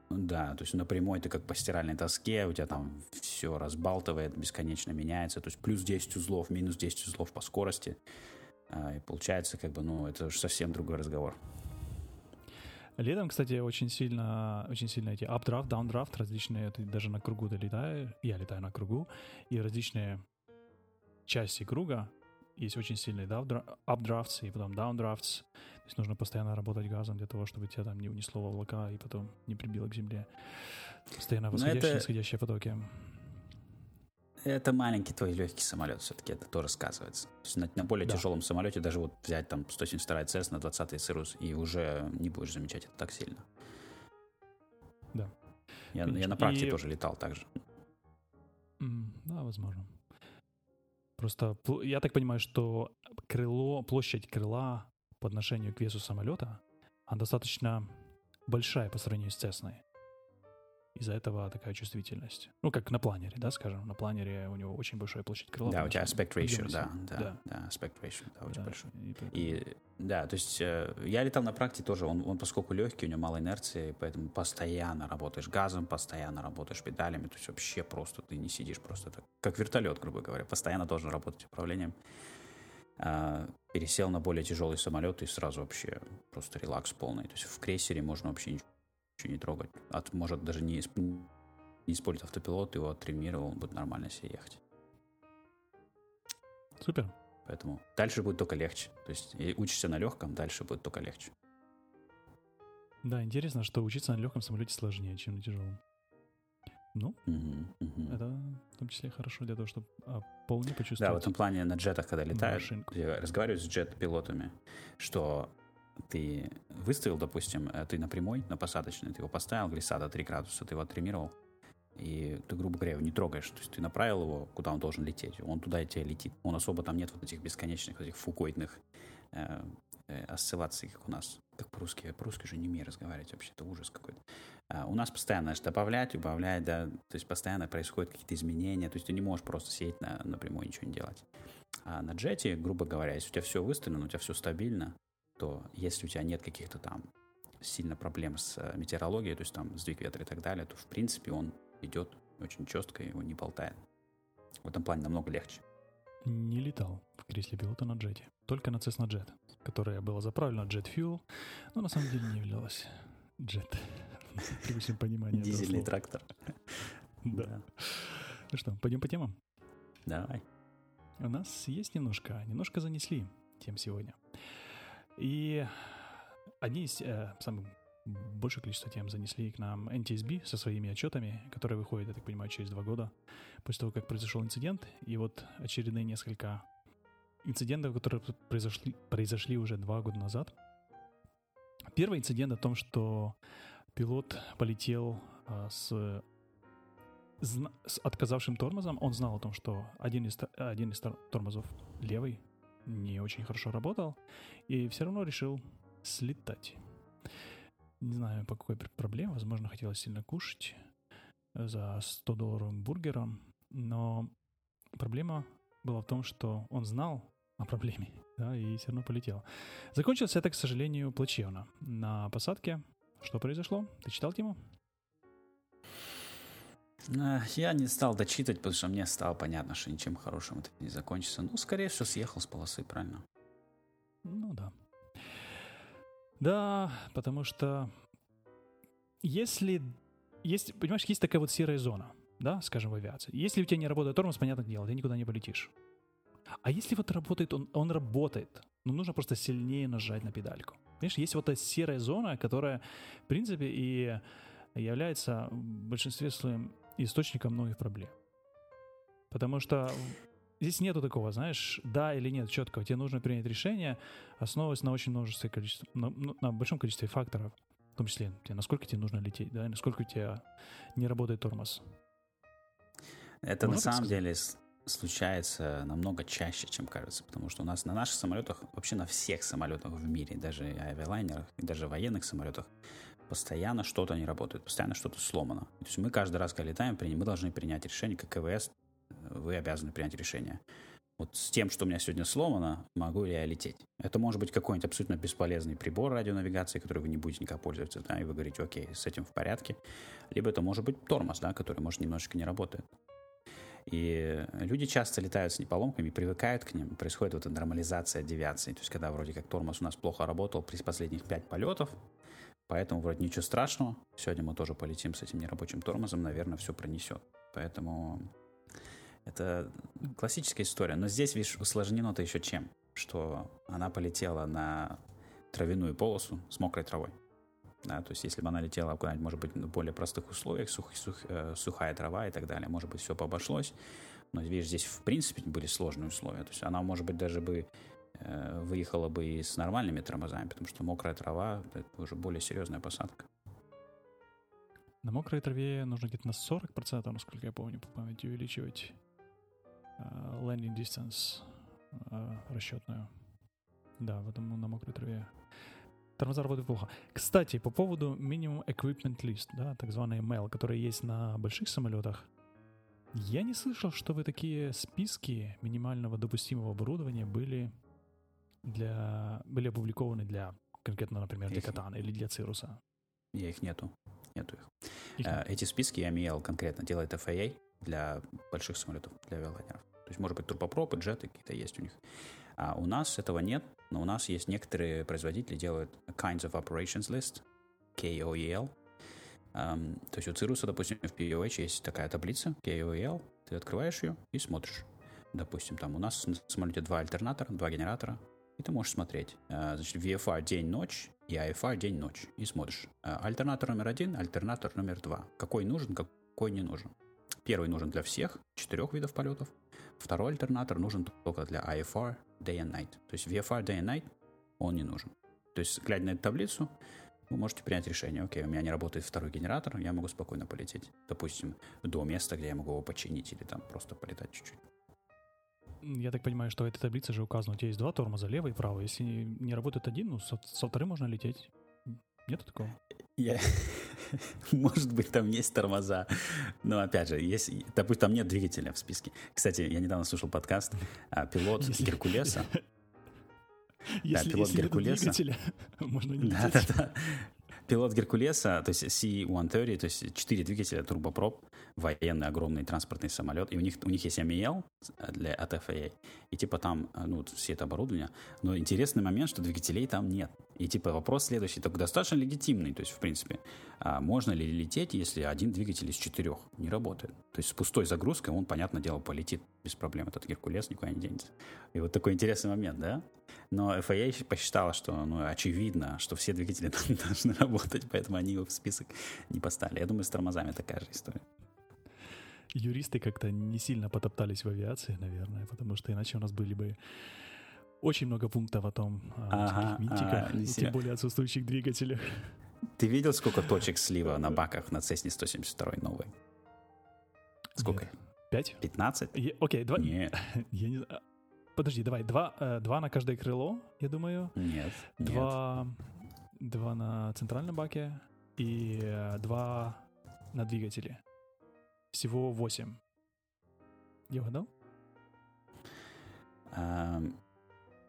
Да, то есть на прямой ты как по стиральной доске, у тебя там все разбалтывает, бесконечно меняется, то есть плюс 10 узлов, минус 10 узлов по скорости, а, и получается как бы, ну, это уже совсем другой разговор. Летом, кстати, очень сильно, очень сильно эти updraft, downdraft различные, ты даже на кругу долетаешь, я летаю на кругу, и различные части круга есть очень сильные updrafts и потом downdrafts. То есть нужно постоянно работать газом для того, чтобы тебя там не унесло в облака и потом не прибило к земле. Постоянно восходящие и нисходящие потоки. Это маленький твой легкий самолет, все-таки это тоже сказывается. То есть на, на более да. тяжелом самолете даже вот взять там 172 CS на 20 Cirrus и уже не будешь замечать это так сильно. Да. Я, я на практике и... тоже летал так же. Mm, да, возможно. Просто я так понимаю, что крыло, площадь крыла по отношению к весу самолета, она достаточно большая по сравнению с Цесной. Из-за этого такая чувствительность. Ну, как на планере, да, скажем. На планере у него очень большая площадь крыла. Да, у тебя aspect ratio, да, да, да, да, aspect ratio, да, очень да, большой. И, и да, то есть э, я летал на практике тоже, он, он поскольку легкий, у него мало инерции, поэтому постоянно работаешь газом, постоянно работаешь педалями, то есть вообще просто ты не сидишь просто так, как вертолет, грубо говоря, постоянно должен работать управлением. А, пересел на более тяжелый самолет и сразу вообще просто релакс полный. То есть в крейсере можно вообще ничего не трогать. От, может даже не, не использовать автопилот, его оттримировал, он будет нормально себе ехать. Супер. Поэтому дальше будет только легче. То есть учишься на легком, дальше будет только легче. Да, интересно, что учиться на легком самолете сложнее, чем на тяжелом. Ну, угу, угу. это в том числе хорошо для того, чтобы а, полнее почувствовать. Да, в этом плане на джетах, когда летаешь, я разговариваю с джет-пилотами, что ты выставил, допустим, э, ты на прямой, на посадочный, ты его поставил, глиссада 3 градуса, ты его оттримировал, и ты, грубо говоря, его не трогаешь. То есть ты направил его, куда он должен лететь. Он туда и тебе летит. Он особо там нет вот этих бесконечных, этих фукоидных э, э, осцилляций, как у нас. Как по-русски. По-русски же не умею разговаривать вообще. Это ужас какой-то. А у нас постоянно, значит, добавлять, убавлять, да. То есть постоянно происходят какие-то изменения. То есть ты не можешь просто сидеть на, напрямую ничего не делать. А на джете, грубо говоря, если у тебя все выставлено, у тебя все стабильно, то если у тебя нет каких-то там сильно проблем с э, метеорологией, то есть там сдвиг ветра и так далее, то в принципе он идет очень четко, его не болтает. В этом плане намного легче. Не летал в кресле пилота на джете. Только на Cessna Jet, которая была заправлена Jet Fuel, но на самом деле не являлась Jet. В привычном понимании. Дизельный трактор. Да. Ну что, пойдем по темам? Давай. У нас есть немножко, немножко занесли тем сегодня. И одни из э, самых большее количество тем занесли к нам NTSB со своими отчетами, которые выходят, я так понимаю, через два года после того, как произошел инцидент. И вот очередные несколько инцидентов, которые произошли, произошли уже два года назад. Первый инцидент о том, что пилот полетел а, с, с отказавшим тормозом. Он знал о том, что один из, один из тормозов левый не очень хорошо работал, и все равно решил слетать. Не знаю, по какой проблеме. Возможно, хотелось сильно кушать за 100 долларовым бургером. Но проблема была в том, что он знал о проблеме, да, и все равно полетел. Закончилось это, к сожалению, плачевно. На посадке что произошло? Ты читал тему? Э, я не стал дочитывать, потому что мне стало понятно, что ничем хорошим это не закончится. Ну, скорее всего, съехал с полосы, правильно? Ну да. Да, потому что если есть, понимаешь, есть такая вот серая зона, да, скажем, в авиации. Если у тебя не работает тормоз, понятное дело, ты никуда не полетишь. А если вот работает, он, он работает, но нужно просто сильнее нажать на педальку. Понимаешь, есть вот эта серая зона, которая, в принципе, и является в большинстве своем источником многих проблем. Потому что здесь нету такого, знаешь, да или нет четкого. Тебе нужно принять решение, основываясь на очень множестве количестве, на, ну, на большом количестве факторов, в том числе, насколько тебе нужно лететь, да, насколько у тебя не работает тормоз. Это Можно на самом деле случается намного чаще, чем кажется, потому что у нас на наших самолетах, вообще на всех самолетах в мире, даже авиалайнерах и даже военных самолетах, постоянно что-то не работает, постоянно что-то сломано. То есть мы каждый раз, когда летаем, мы должны принять решение, как КВС, вы обязаны принять решение. Вот с тем, что у меня сегодня сломано, могу ли я лететь? Это может быть какой-нибудь абсолютно бесполезный прибор радионавигации, который вы не будете никак пользоваться, да, и вы говорите, окей, с этим в порядке. Либо это может быть тормоз, да, который, может, немножечко не работает. И люди часто летают с неполомками, привыкают к ним, происходит вот эта нормализация девиации. То есть, когда вроде как тормоз у нас плохо работал при последних пять полетов, поэтому вроде ничего страшного, сегодня мы тоже полетим с этим нерабочим тормозом, наверное, все пронесет. Поэтому это классическая история. Но здесь, видишь, усложнено-то еще чем? Что она полетела на травяную полосу с мокрой травой. Да, то есть, если бы она летела куда-нибудь, может быть, в более простых условиях, сух, сух, э, сухая трава и так далее, может быть, все бы. Но, видишь, здесь, в принципе, были сложные условия. То есть, она, может быть, даже бы выехала бы и с нормальными тормозами, потому что мокрая трава — это уже более серьезная посадка. На мокрой траве нужно где-то на 40%, насколько я помню, по памяти увеличивать uh, landing distance uh, расчетную. Да, в этом на мокрой траве тормоза работают плохо. Кстати, по поводу Minimum Equipment List, да, так званый ML, который есть на больших самолетах, я не слышал, что вы такие списки минимального допустимого оборудования были для были опубликованы для конкретно, например, для Катана или для Цируса. Я их нету. Нету их. их нет. Эти списки MEL конкретно делает FAA для больших самолетов, для авиалайнеров. То есть, может быть, турбопропы, джеты какие-то есть у них. А у нас этого нет, но у нас есть некоторые производители делают Kinds of Operations List, KOEL. Um, то есть у Цируса, допустим, в POH есть такая таблица, KOEL, ты открываешь ее и смотришь. Допустим, там у нас на самолете два альтернатора, два генератора, и ты можешь смотреть. Uh, значит, VFR день-ночь и IFR день-ночь. И смотришь. Uh, альтернатор номер один, альтернатор номер два. Какой нужен, какой не нужен. Первый нужен для всех, четырех видов полетов. Второй альтернатор нужен только для IFR Day and Night. То есть VFR Day and Night он не нужен. То есть, глядя на эту таблицу, вы можете принять решение, окей, у меня не работает второй генератор, я могу спокойно полететь, допустим, до места, где я могу его починить или там просто полетать чуть-чуть. Я так понимаю, что в этой таблице же указано, у тебя есть два тормоза, левый и правый. Если не работает один, ну, со, со вторым можно лететь. Нет такого? Я... Может быть, там есть тормоза. Но, опять же, есть, допустим, там нет двигателя в списке. Кстати, я недавно слушал подкаст а, «Пилот если, Геркулеса». Если, да, пилот если Геркулеса. можно не да, да, да. пилот Геркулеса, то есть C-130, то есть 4 двигателя турбопроп, военный огромный транспортный самолет, и у них, у них есть MEL для, от FAA, и типа там, э, ну, все это оборудование, но интересный момент, что двигателей там нет. И типа вопрос следующий, так достаточно легитимный, то есть, в принципе, а можно ли лететь, если один двигатель из четырех не работает? То есть с пустой загрузкой он, понятное дело, полетит без проблем, этот Геркулес никуда не денется. И вот такой интересный момент, да? Но FAA посчитала, что ну, очевидно, что все двигатели должны работать, поэтому они его в список не поставили. Я думаю, с тормозами такая же история. Юристы как-то не сильно потоптались в авиации, наверное, потому что иначе у нас были бы очень много пунктов о том, ага, о винтиках, а, и тем более отсутствующих двигателях. Ты видел, сколько точек слива на баках на Cessna 172 новой? Сколько? Нет. Пять? Пятнадцать? Окей, два. Нет. Я не Подожди, давай, два, э, два на каждое крыло, я думаю. Нет. Два, нет. два на центральном баке и э, два на двигателе. Всего восемь. Я угадал? Um,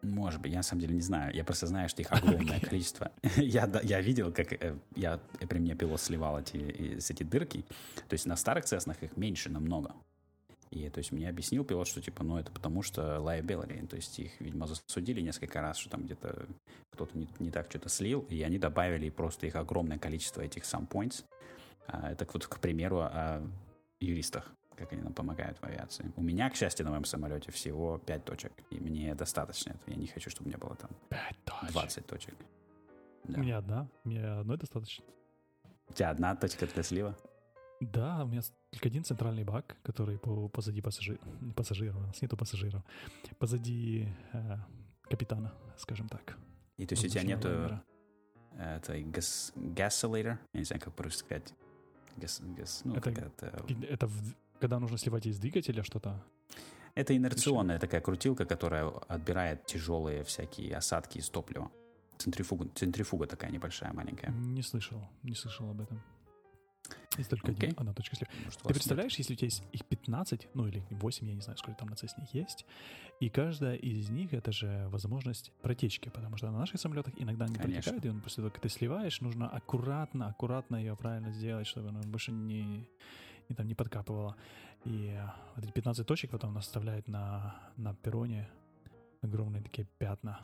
может быть, я на самом деле не знаю. Я просто знаю, что их огромное количество. я, я видел, как э, я при мне пилот сливал эти, эти дырки. То есть на старых цеснах их меньше намного. И то есть мне объяснил пилот, что типа, ну это потому что liability, то есть их, видимо, засудили несколько раз, что там где-то кто-то не, не так что-то слил, и они добавили просто их огромное количество этих sum points. А, это вот, к примеру, о юристах, как они нам помогают в авиации. У меня, к счастью, на моем самолете всего 5 точек, и мне достаточно этого. Я не хочу, чтобы у меня было там 5 точек. 20 точек. Да. У меня одна, мне одной достаточно. У тебя одна точка для слива? Да, у меня только один центральный бак, который по, позади пассажир, пассажира, у нас нету пассажиров, позади э, капитана, скажем так. И то есть у тебя нету э, это газ, gasolatор, я не знаю, как по-русски сказать. Газ, газ, ну, это, это, это в, когда нужно сливать из двигателя что-то? Это инерционная такая крутилка, которая отбирает тяжелые всякие осадки из топлива. Центрифуга, центрифуга такая небольшая, маленькая. Не слышал, не слышал об этом. Есть только okay. одна точка слива. Может, Ты представляешь, нет? если у тебя есть их 15, ну или 8, я не знаю, сколько там на Cessna есть, и каждая из них это же возможность протечки, потому что на наших самолетах иногда не Конечно. протекает, и он после того, как ты сливаешь, нужно аккуратно, аккуратно ее правильно сделать, чтобы она больше не, не, там, не подкапывала. И вот эти 15 точек потом наставляют на, на перроне огромные такие пятна,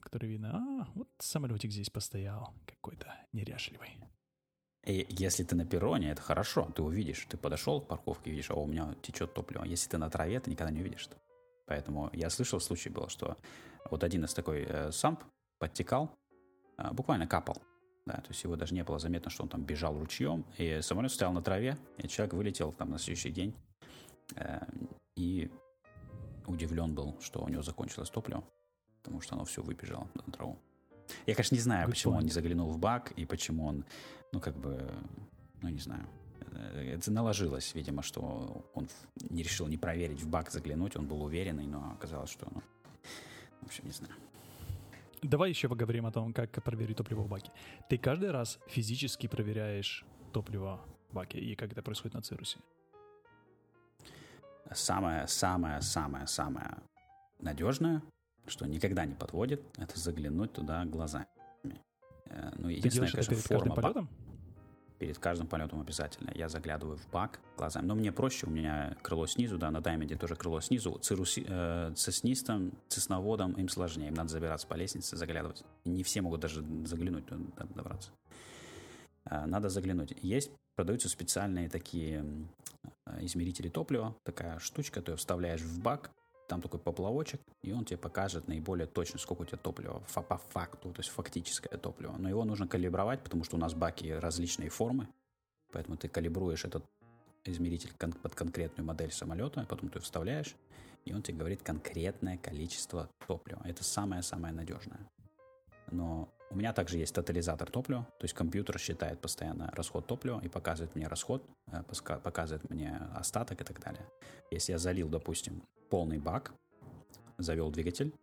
которые видно, а, вот самолетик здесь постоял какой-то неряшливый. И если ты на перроне, это хорошо, ты увидишь. Ты подошел к парковке, видишь, а у меня течет топливо. Если ты на траве, ты никогда не увидишь это. Поэтому я слышал, случай был, что вот один из такой э, самп подтекал, э, буквально капал. Да, то есть его даже не было заметно, что он там бежал ручьем, и самолет стоял на траве, и человек вылетел там на следующий день э, и удивлен был, что у него закончилось топливо, потому что оно все выбежало на траву. Я, конечно, не знаю, Good почему point. он не заглянул в бак и почему он, ну, как бы, ну, не знаю. Это наложилось, видимо, что он не решил не проверить в бак заглянуть, он был уверенный, но оказалось, что, ну, в общем, не знаю. Давай еще поговорим о том, как проверить топливо в баке. Ты каждый раз физически проверяешь топливо в баке, и как это происходит на Цирусе? Самое-самое-самое-самое надежное что никогда не подводит, это заглянуть туда глазами. Э, ну, единственная, конечно, перед форма... Каждым полетом? Перед каждым полетом обязательно. Я заглядываю в бак глазами. Но мне проще, у меня крыло снизу, да, на Даймонде тоже крыло снизу. Цируси, э, цеснистам, цесноводам им сложнее. Им надо забираться по лестнице, заглядывать. Не все могут даже заглянуть, туда добраться. Э, надо заглянуть. Есть, продаются специальные такие э, измерители топлива. Такая штучка, ты вставляешь в бак, там такой поплавочек, и он тебе покажет наиболее точно, сколько у тебя топлива по факту, то есть фактическое топливо. Но его нужно калибровать, потому что у нас баки различные формы, поэтому ты калибруешь этот измеритель под конкретную модель самолета, потом ты вставляешь, и он тебе говорит конкретное количество топлива. Это самое-самое надежное. Но у меня также есть тотализатор топлива, то есть компьютер считает постоянно расход топлива и показывает мне расход, э, показывает мне остаток и так далее. Если я залил, допустим, полный бак, завел двигатель,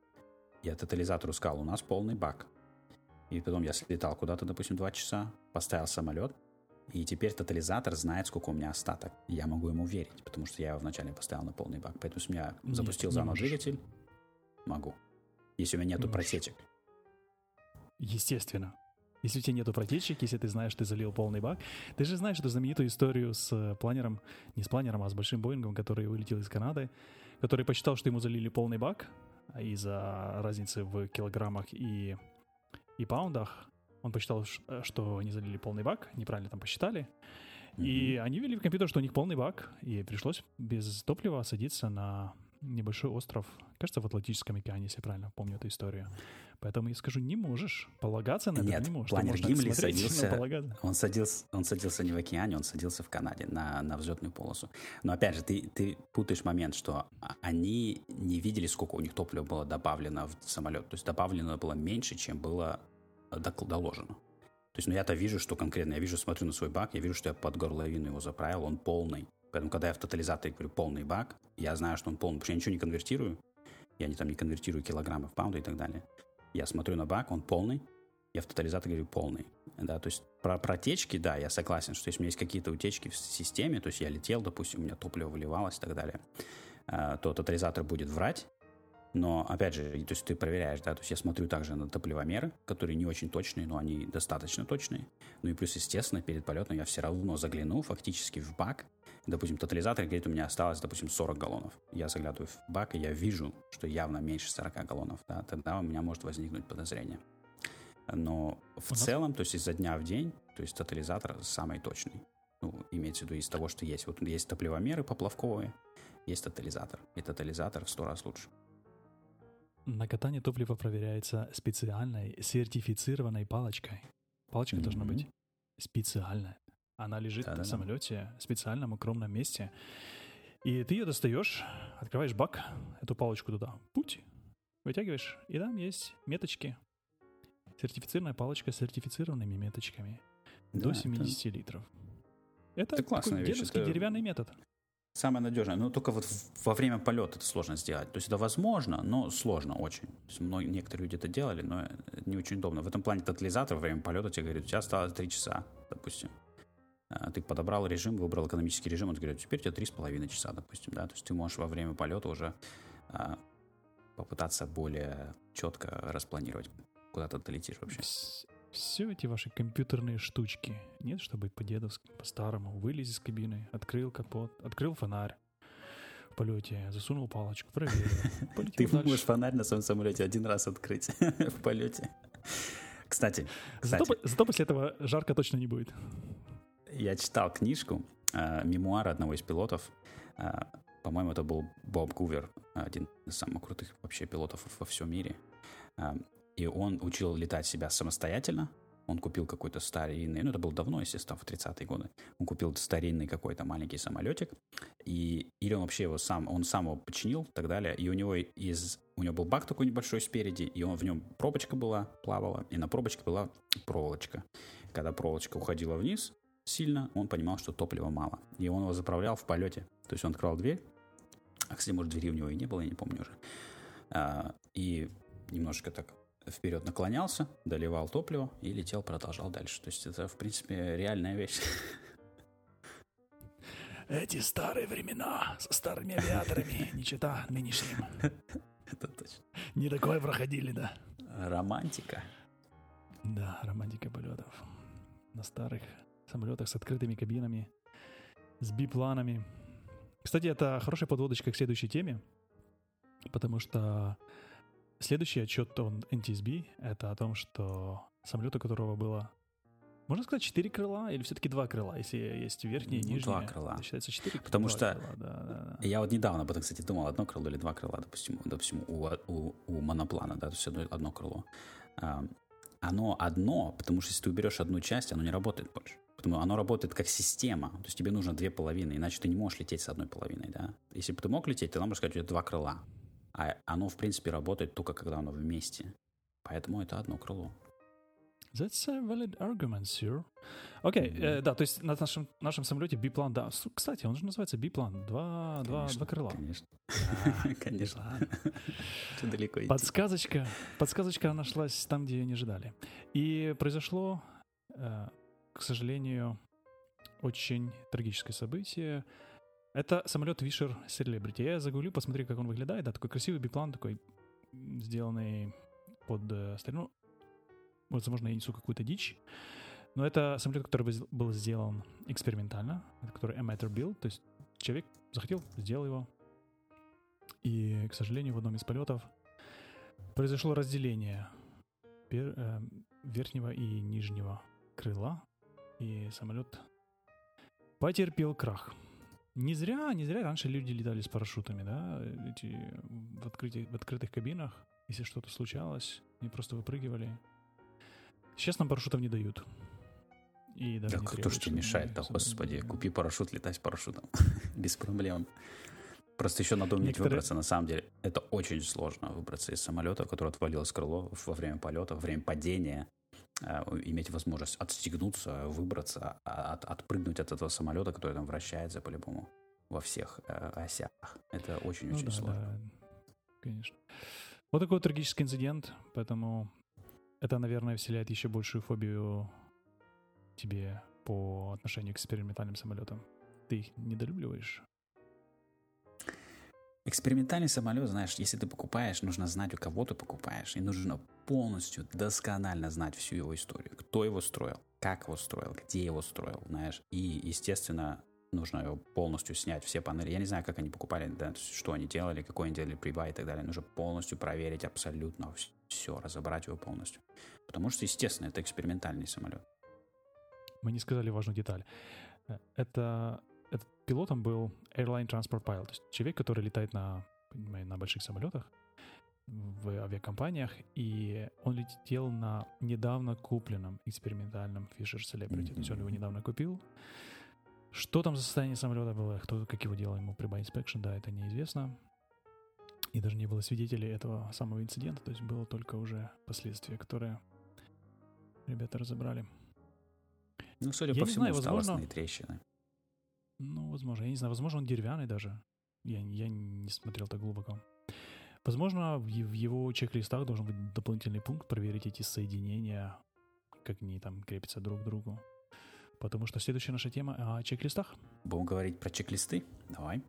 я тотализатору сказал, у нас полный бак. И потом я слетал куда-то, допустим, два часа, поставил самолет, и теперь тотализатор знает, сколько у меня остаток. я могу ему верить, потому что я его вначале поставил на полный бак. Поэтому если я запустил Нет, заново двигатель, могу. Если у меня нету не протечек. Естественно. если у тебя нету протечек, если ты знаешь, ты залил полный бак. Ты же знаешь эту знаменитую историю с э, планером, не с планером, а с большим Боингом, который вылетел из Канады, который посчитал, что ему залили полный бак из-за разницы в килограммах и, и паундах. Он посчитал, э, что они залили полный бак, неправильно там посчитали. И они ввели в компьютер, что у них полный бак, и пришлось без топлива садиться на небольшой остров, кажется, в Атлантическом океане, если я правильно помню эту историю. Поэтому я скажу, не можешь полагаться на Нет, это, не можешь. планер Гимли садился, он садился, он садился не в океане, он садился в Канаде на, на взлетную полосу. Но опять же, ты, ты путаешь момент, что а- они не видели, сколько у них топлива было добавлено в самолет. То есть добавлено было меньше, чем было док- доложено. То есть, ну, я-то вижу, что конкретно, я вижу, смотрю на свой бак, я вижу, что я под горловину его заправил, он полный. Поэтому, когда я в тотализаторе говорю полный бак, я знаю, что он полный, потому что я ничего не конвертирую. Я не, там не конвертирую килограммы в паунды и так далее. Я смотрю на бак, он полный, я в тотализаторе говорю полный. Да, то есть про протечки, да, я согласен, что если у меня есть какие-то утечки в системе, то есть я летел, допустим, у меня топливо выливалось и так далее, а, то тотализатор будет врать, но, опять же, то есть ты проверяешь, да, то есть я смотрю также на топливомеры, которые не очень точные, но они достаточно точные. Ну и плюс, естественно, перед полетом я все равно загляну фактически в бак. Допустим, тотализатор говорит, у меня осталось, допустим, 40 галлонов. Я заглядываю в бак, и я вижу, что явно меньше 40 галлонов, да, тогда у меня может возникнуть подозрение. Но в нас- целом, то есть изо дня в день, то есть тотализатор самый точный. Ну, имеется в виду из того, что есть. Вот есть топливомеры поплавковые, есть тотализатор. И тотализатор в сто раз лучше. На катание топлива проверяется специальной сертифицированной палочкой. Палочка должна Мгм. быть специальная. Она лежит Да-да-да. в самолете в специальном укромном месте. И ты ее достаешь, открываешь бак, эту палочку туда, путь, вытягиваешь, и там есть меточки. Сертифицированная палочка с сертифицированными меточками. Да, до это 70 литров. Это, Это классная вещь, дедовский это- деревянный метод. Самое надежное. Но только вот во время полета это сложно сделать. То есть это возможно, но сложно очень. То есть многие, некоторые люди это делали, но это не очень удобно. В этом плане тотализатор во время полета тебе говорит, у тебя осталось 3 часа, допустим. А, Ты подобрал режим, выбрал экономический режим, он говорит, теперь у тебя три с половиной часа, допустим, да, то есть ты можешь во время полета уже а, попытаться более четко распланировать, куда ты долетишь вообще. Все эти ваши компьютерные штучки. Нет, чтобы по-дедовски, по-старому. Вылез из кабины, открыл капот, открыл фонарь в полете, засунул палочку, проверил. Ты дальше. можешь фонарь на своем самолете один раз открыть в полете. Кстати, Зато, кстати, по- зато после этого жарко точно не будет. Я читал книжку, э, мемуары одного из пилотов. Э, по-моему, это был Боб Гувер, один из самых крутых вообще пилотов во всем мире. Э, и он учил летать себя самостоятельно. Он купил какой-то старинный, ну это было давно, естественно, в 30-е годы. Он купил старинный какой-то маленький самолетик, и или он вообще его сам, он сам его починил и так далее. И у него из, у него был бак такой небольшой спереди, и он в нем пробочка была, плавала, и на пробочке была проволочка. Когда проволочка уходила вниз, сильно, он понимал, что топлива мало. И он его заправлял в полете. То есть он открывал дверь. А, кстати, может, двери у него и не было, я не помню уже. А, и немножко так вперед наклонялся, доливал топливо и летел, продолжал дальше. То есть это, в принципе, реальная вещь. Эти старые времена со старыми авиаторами, не чита нынешним. это точно. Не такое проходили, да. Романтика. Да, романтика полетов. На старых самолетах с открытыми кабинами, с бипланами. Кстати, это хорошая подводочка к следующей теме, потому что следующий отчет он NTSB — это о том, что самолет, у которого было, можно сказать, четыре крыла или все-таки два крыла, если есть верхнее и Ну, нижнее. два крыла. Это считается четыре Потому что- крыла, да, да, да. Я вот недавно об этом, кстати, думал, одно крыло или два крыла, допустим, допустим у, у, у моноплана, да, то есть одно, одно крыло. Оно одно, потому что если ты уберешь одну часть, оно не работает больше. Потому оно работает как система. То есть тебе нужно две половины, иначе ты не можешь лететь с одной половиной, да. Если бы ты мог лететь, ты нам сказать, у тебя два крыла. А оно, в принципе, работает только когда оно вместе. Поэтому это одно крыло. That's a valid argument, sir. Окей, Мгм. э, да, то есть на нашем, нашем самолете биплан, да. Кстати, он же называется биплан. Два, два, Конечно, два крыла. Конечно. Да, Конечно. Что далеко идти. Подсказочка, подсказочка нашлась там, где ее не ожидали. И произошло, э, к сожалению, очень трагическое событие. Это самолет Вишер Celebrity. Я загуглил, посмотри, как он выглядает. Да, такой красивый биплан, такой сделанный под э, старину. возможно, я несу какую-то дичь, но это самолет, который был сделан экспериментально, который amateur build, то есть человек захотел, сделал его. И, к сожалению, в одном из полетов произошло разделение э, верхнего и нижнего крыла, и самолет потерпел крах. Не зря, не зря раньше люди летали с парашютами, да, эти в, открытых, в открытых кабинах, если что-то случалось, они просто выпрыгивали. Сейчас нам парашютов не дают. И даже да кто ж тебе мешает-то, господи, купи парашют, летай с парашютом. Без проблем. Просто еще надо уметь Некоторые... выбраться, на самом деле. Это очень сложно, выбраться из самолета, который отвалилось крыло во время полета, во время падения. Э, иметь возможность отстегнуться, выбраться, а, от, отпрыгнуть от этого самолета, который там вращается по-любому во всех э, осях. Это очень-очень ну, да, сложно. Да, конечно. Вот такой вот трагический инцидент, поэтому это, наверное, вселяет еще большую фобию тебе по отношению к экспериментальным самолетам? Ты их недолюбливаешь? Экспериментальный самолет, знаешь, если ты покупаешь, нужно знать, у кого ты покупаешь. И нужно полностью, досконально знать всю его историю. Кто его строил, как его строил, где его строил, знаешь. И, естественно, нужно его полностью снять, все панели. Я не знаю, как они покупали, да, что они делали, какой они делали прибай и так далее. Нужно полностью проверить абсолютно все, разобрать его полностью. Потому что, естественно, это экспериментальный самолет мы не сказали важную деталь. Это, этот пилотом был Airline Transport Pilot, то есть человек, который летает на, на больших самолетах в авиакомпаниях, и он летел на недавно купленном экспериментальном Fisher Celebrity. Mm-hmm. То есть он его недавно купил. Что там за состояние самолета было, кто, как его делал ему при inspection, да, это неизвестно. И даже не было свидетелей этого самого инцидента, то есть было только уже последствия, которые ребята разобрали. Ну, судя я по всему, знаю, возможно, трещины. Ну, возможно, я не знаю, возможно, он деревянный даже. Я, я не смотрел так глубоко. Возможно, в, его чек-листах должен быть дополнительный пункт проверить эти соединения, как они там крепятся друг к другу. Потому что следующая наша тема о чек-листах. Будем говорить про чек-листы? Давай.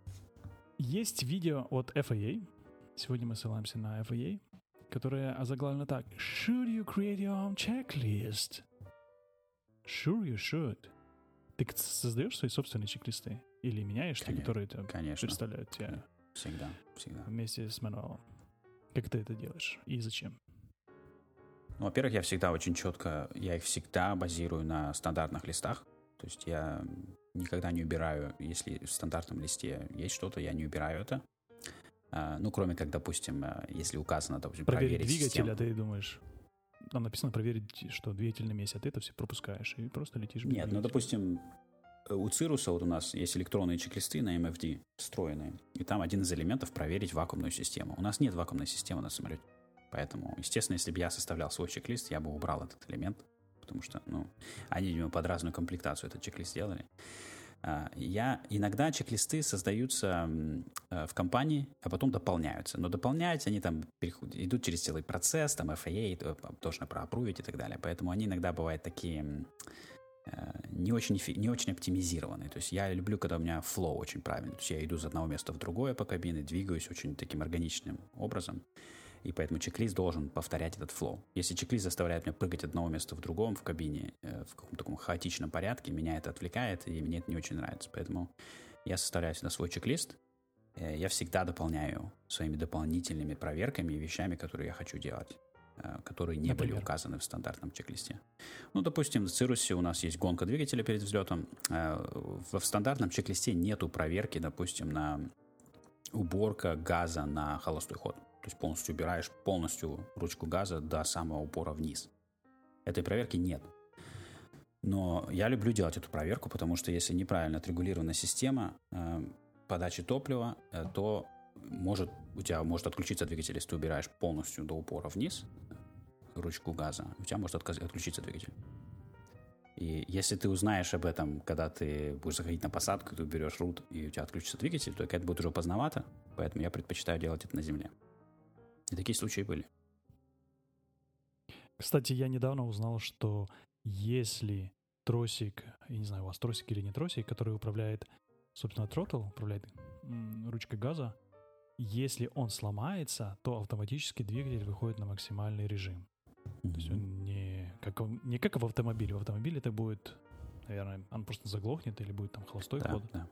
Есть видео от FAA. Сегодня мы ссылаемся на FAA, которое озаглавлено так. Should you create your own checklist? Sure you should. Ты создаешь свои собственные чек-листы? Или меняешь те, которые там Конечно. представляют тебя? Всегда, всегда. Вместе с мануалом. Как ты это делаешь и зачем? Ну, во-первых, я всегда очень четко, я их всегда базирую на стандартных листах. То есть я никогда не убираю, если в стандартном листе есть что-то, я не убираю это. А, ну, кроме как, допустим, э, если указано, допустим, проверить, проверить двигатель, систему. а ты думаешь, там написано проверить, что двигатель на месте, а ты это все пропускаешь и просто летишь. Нет, ну, допустим, у Цируса вот у нас есть электронные чек-листы на MFD встроенные, и там один из элементов проверить вакуумную систему. У нас нет вакуумной системы на самолете. Поэтому, естественно, если бы я составлял свой чек-лист, я бы убрал этот элемент, потому что, ну, они, видимо, под разную комплектацию этот чек-лист сделали. А, я иногда чек-листы создаются э, в компании, а потом дополняются. Но дополняются они там идут через целый процесс, там FAA должны проапрувить и так далее. Поэтому они иногда бывают такие э, не очень, не очень оптимизированные. То есть я люблю, когда у меня флоу очень правильный. То есть я иду из одного места в другое по кабине, двигаюсь очень таким органичным образом и поэтому чек-лист должен повторять этот флоу. Если чек-лист заставляет меня прыгать одного места в другом в кабине э, в каком-то таком хаотичном порядке, меня это отвлекает, и мне это не очень нравится. Поэтому я составляю всегда свой чек-лист, э, я всегда дополняю своими дополнительными проверками и вещами, которые я хочу делать э, которые не Например? были указаны в стандартном чек-листе. Ну, допустим, в Цирусе у нас есть гонка двигателя перед взлетом. В стандартном чек-листе нету проверки, допустим, на уборка газа на холостой ход. То есть полностью убираешь полностью ручку газа до самого упора вниз. Этой проверки нет. Но я люблю делать эту проверку, потому что если неправильно отрегулирована система э, подачи топлива, э, то может, у тебя может отключиться двигатель, если ты убираешь полностью до упора вниз ручку газа, у тебя может отключиться двигатель. И если ты узнаешь об этом, когда ты будешь заходить на посадку, ты уберешь рут, и у тебя отключится двигатель, то это будет уже поздновато, поэтому я предпочитаю делать это на земле. И такие случаи были. Кстати, я недавно узнал, что если тросик, я не знаю, у вас тросик или не тросик, который управляет, собственно, тротл, управляет ручкой газа, если он сломается, то автоматически двигатель выходит на максимальный режим. Mm-hmm. То есть он не как, не как в автомобиле. В автомобиле это будет, наверное, он просто заглохнет или будет там холостой да, ход. Да.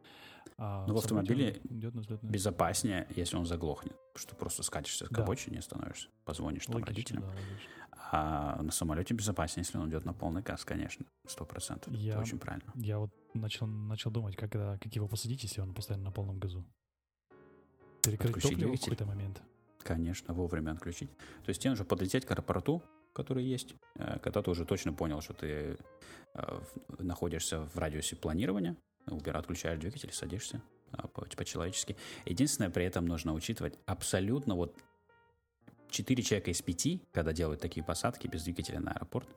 А Но в автомобиле идет на взлетную. безопаснее, если он заглохнет, что просто скатишься к Да. обочине, становишься, позвонишь там Логично, родителям. да, логично. А на самолете безопаснее, если он идет на полный газ, конечно, сто процентов. Я- Это очень правильно. Я вот начал, начал думать, как, как его посадить, если он постоянно на полном газу. Перекрыть Отключить топливо в какой-то момент. Конечно, вовремя отключить. То есть тебе нужно подлететь к аэропорту, который есть, э, когда ты уже точно понял, что ты э, находишься в радиусе планирования, убира, отключаешь двигатель, садишься а, по- по-человечески. Единственное, при этом нужно учитывать абсолютно вот 4 человека из 5, когда делают такие посадки без двигателя на аэропорт,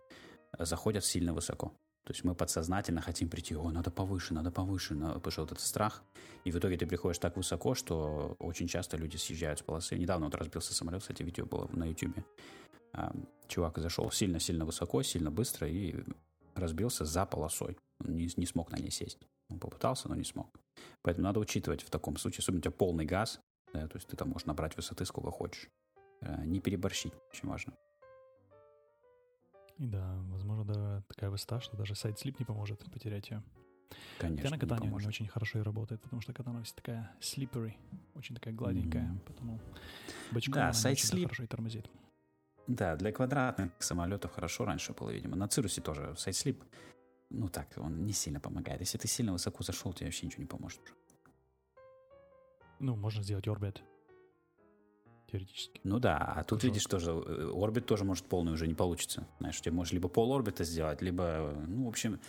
э, заходят сильно высоко. То есть мы подсознательно хотим прийти, о, надо повыше, надо повыше, потому что вот этот страх. И в итоге ты приходишь так высоко, что очень часто люди съезжают с полосы. Недавно вот разбился самолет, кстати, видео было на YouTube. Чувак зашел сильно-сильно высоко, сильно быстро и разбился за полосой. Он не, не смог на ней сесть. Он попытался, но не смог. Поэтому надо учитывать в таком случае, особенно у тебя полный газ, да, то есть ты там можешь набрать высоты сколько хочешь. Э, Не переборщить, очень важно. И да, возможно, да, такая высота, что даже сайт-слип не поможет потерять ее. Конечно, Хотя на не катании не, поможет. очень хорошо и работает, потому что катана вся такая slippery, очень такая гладенькая, Мгм. поэтому бочком Да, она не очень сайт-слип. хорошо и тормозит. Да, для квадратных самолетов хорошо раньше было, видимо. На Цирусе тоже сайдслип, ну так, он не сильно помогает. Если ты сильно высоко зашел, тебе вообще ничего не поможет. уже. Ну, можно сделать орбит. Теоретически. Ну да, а тут Хорошо. видишь тоже, э, орбит тоже может полный уже не получится. Знаешь, тебе можешь либо пол орбита сделать, либо, э, ну, в общем,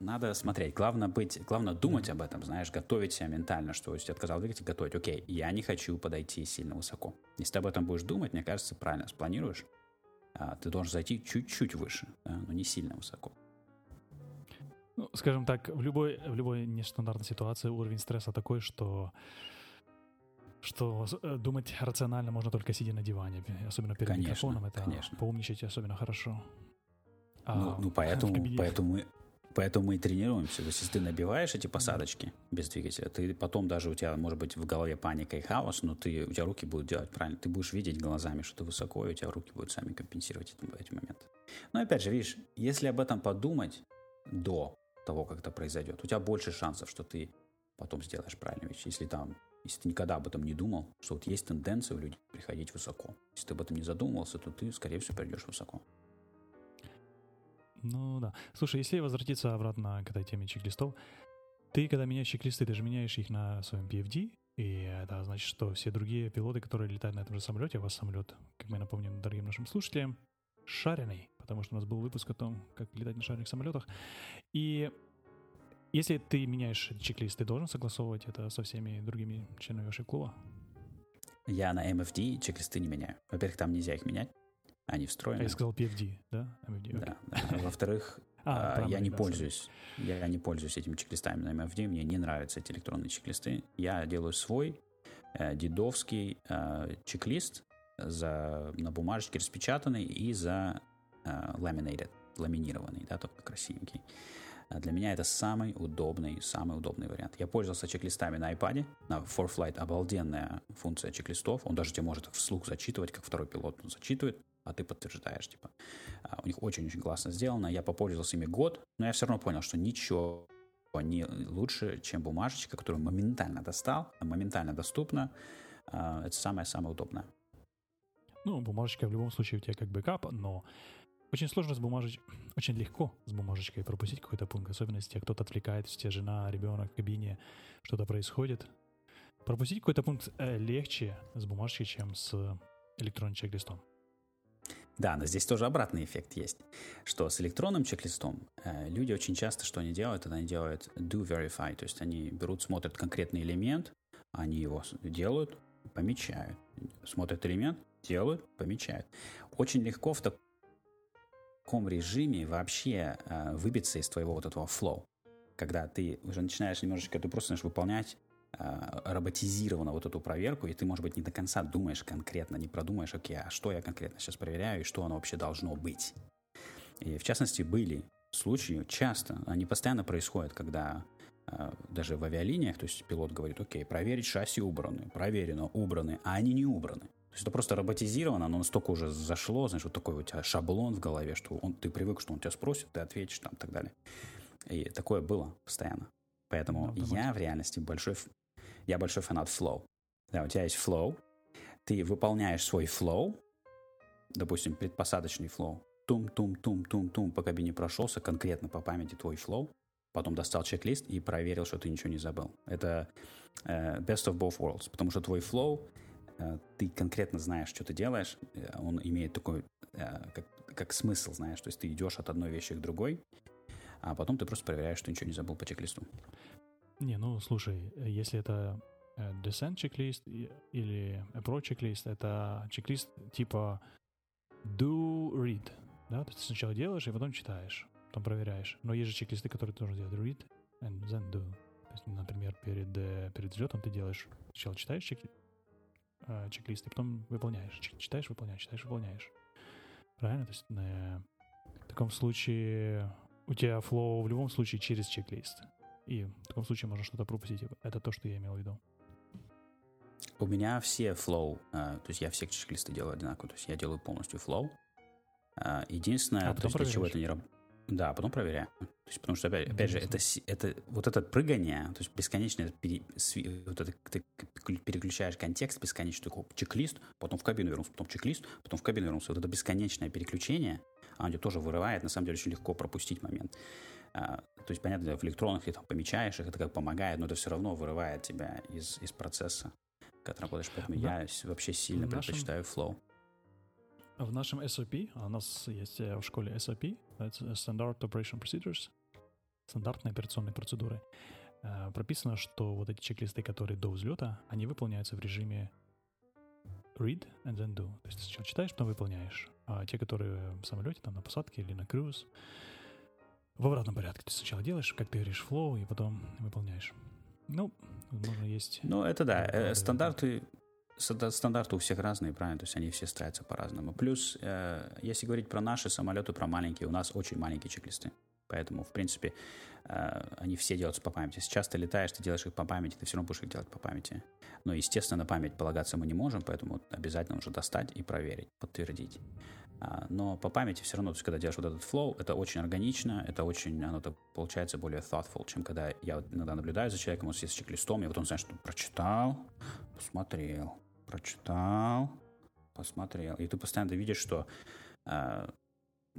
надо смотреть. Главное быть, главное думать об этом, знаешь, готовить себя ментально, что если отказал двигатель, готовить, окей, я не хочу подойти сильно высоко. Если ты об этом будешь думать, мне кажется, правильно спланируешь, а, ты должен зайти чуть-чуть выше, да, но не сильно высоко. Ну, скажем так, в любой, в любой нестандартной ситуации уровень стресса такой, что что э, думать рационально можно только сидя на диване, особенно перед Конечно, микрофоном, это конечно. поумничать особенно хорошо. А ну, ну, поэтому, кабине- поэтому, поэтому мы и тренируемся. То есть, если ты набиваешь эти посадочки без двигателя, ты потом даже у тебя может быть в голове паника и хаос, но ты, у тебя руки будут делать правильно. Ты будешь видеть глазами, что ты высоко, и у тебя руки будут сами компенсировать эти, эти моменты. Но опять же, видишь, если об этом подумать до того, как это произойдет, у тебя больше шансов, что ты потом сделаешь правильную вещь. Если там, если ты никогда об этом не думал, что вот есть тенденция у людей приходить высоко. Если ты об этом не задумывался, то ты, скорее всего, придешь высоко. Ну да. Слушай, если возвратиться обратно к этой теме чек-листов, ты, когда меняешь чек-листы, ты же меняешь их на своем PFD, и это значит, что все другие пилоты, которые летают на этом же самолете, а вас самолет, как мы напомним дорогим нашим слушателям, шаренный, потому что у нас был выпуск о том, как летать на шаренных самолетах. И если ты меняешь чек-лист, ты должен согласовывать это со всеми другими членами вашего клуба? Я на MFD чек-листы не меняю. Во-первых, там нельзя их менять. Они А встроены. я сказал PFD, да? MFD. Да, да. Во-вторых, А, а, я не да, пользуюсь. Я не пользуюсь этими чек-листами на MFD. Мне не нравятся эти электронные чек-листы. Я делаю свой э, дедовский э, чек-лист за, на бумажечке распечатанный и за э, laminated, ламинированный, да, только красивенький. А Для меня это самый удобный, самый удобный вариант. Я пользовался чек-листами на iPad. На ForFlight обалденная функция чек-листов. Он даже тебе может их вслух зачитывать, как второй пилот он зачитывает, а ты подтверждаешь, типа. А, У них очень-очень классно сделано. Я попользовался ими год, но я все равно понял, что ничего не лучше, чем бумажечка, которую моментально достал, моментально доступна. А, Это самое-самое удобное. Ну, бумажечка в любом случае у тебя как бэкап, но очень сложно с бумажечкой, очень легко с бумажечкой пропустить какой-то пункт, особенно если кто-то отвлекает, если тебя жена, ребенок в кабине, что-то происходит. Пропустить какой-то пункт э, легче с бумажкой, чем с электронным чек-листом. Да, но здесь тоже обратный эффект есть, что с электронным чек-листом э, люди очень часто что они делают, это они делают do verify, то есть они берут, смотрят конкретный элемент, они его делают, помечают, смотрят элемент, делают, помечают. Очень легко в так- таком режиме вообще э, выбиться из твоего вот этого flow, когда ты уже начинаешь немножечко, ты просто начинаешь выполнять э, роботизированно вот эту проверку, и ты, может быть, не до конца думаешь конкретно, не продумаешь, окей, а что я конкретно сейчас проверяю, и что оно вообще должно быть. И в частности, были случаи, часто, они постоянно происходят, когда э, даже в авиалиниях, то есть пилот говорит, окей, проверить шасси убраны, проверено, убраны, а они не убраны. То есть это просто роботизировано, но настолько уже зашло, знаешь, вот такой у тебя шаблон в голове, что он, ты привык, что он тебя спросит, ты ответишь там и так далее. И такое было постоянно. Поэтому ну, я в реальности большой, я большой фанат flow. Да, у тебя есть flow, ты выполняешь свой flow, допустим, предпосадочный flow, тум-тум-тум-тум-тум по кабине прошелся, конкретно по памяти твой flow, потом достал чек-лист и проверил, что ты ничего не забыл. Это uh, best of both worlds, потому что твой flow, uh, ты конкретно знаешь, что ты делаешь, uh, он имеет такой, как, как смысл, знаешь, то есть ты идешь от одной вещи к другой, а потом ты просто проверяешь, что ничего не забыл по чек-листу. Не, ну слушай, если это descent чек-лист или approach чек-лист, это чек-лист типа do read, да, то есть ты сначала делаешь и потом читаешь, потом проверяешь. Но есть же чек-листы, которые тоже делают read and then do. То есть, например, перед, э, перед взлетом ты делаешь, сначала читаешь чек, э, чек-лист, и потом выполняешь. Читаешь, выполняешь, читаешь, выполняешь. Правильно? То есть э, в таком случае у тебя флоу в любом случае через чек-лист. И в таком случае можно что-то пропустить. Это то, что я имел в виду. У меня все flow, э, то есть я все чек-листы делаю одинаково, то есть я делаю полностью flow. Э, единственное, а то есть для чего это не работает. Да, потом проверяю. То есть, потому что, опять, опять же, это, это, вот это прыгание, то есть бесконечное, пере, вот это, ты переключаешь контекст, бесконечный такой чек-лист, потом в кабину вернулся, потом чек-лист, потом в кабину вернулся. Вот это бесконечное переключение, тебя тоже вырывает, на самом деле, очень легко пропустить момент. А, то есть, понятно, в электронных ты там помечаешь их, это как помогает, но это все равно вырывает тебя из, из процесса когда работаешь. Поэтому да. я вообще сильно в предпочитаю Flow. В нашем SOP, а у нас есть э, в школе SOP, это Standard Operation Procedures, стандартные операционные процедуры, э, прописано, что вот эти чек-листы, которые до взлета, они выполняются в режиме read and then do. То есть сначала читаешь, потом выполняешь. А те, которые в самолете, там на посадке или на круиз, в обратном порядке. Ты сначала делаешь, как ты говоришь, flow, и потом выполняешь. Ну, возможно, есть... Ну, это да. Э, стандарты, стандарты у всех разные, правильно? То есть они все строятся по-разному. Плюс, э, если говорить про наши самолеты, про маленькие, у нас очень маленькие чек-листы. Поэтому, в принципе, э, они все делаются по памяти. Если часто летаешь, ты делаешь их по памяти, ты все равно будешь их делать по памяти. Но, естественно, на память полагаться мы не можем, поэтому обязательно нужно достать и проверить, подтвердить. А, но по памяти все равно, то есть, когда делаешь вот этот flow, это очень органично, это очень, оно -то получается более thoughtful, чем когда я иногда наблюдаю за человеком, он сидит с чек-листом, и вот он, знаешь, что прочитал, посмотрел, прочитал, посмотрел. И ты постоянно видишь, что а,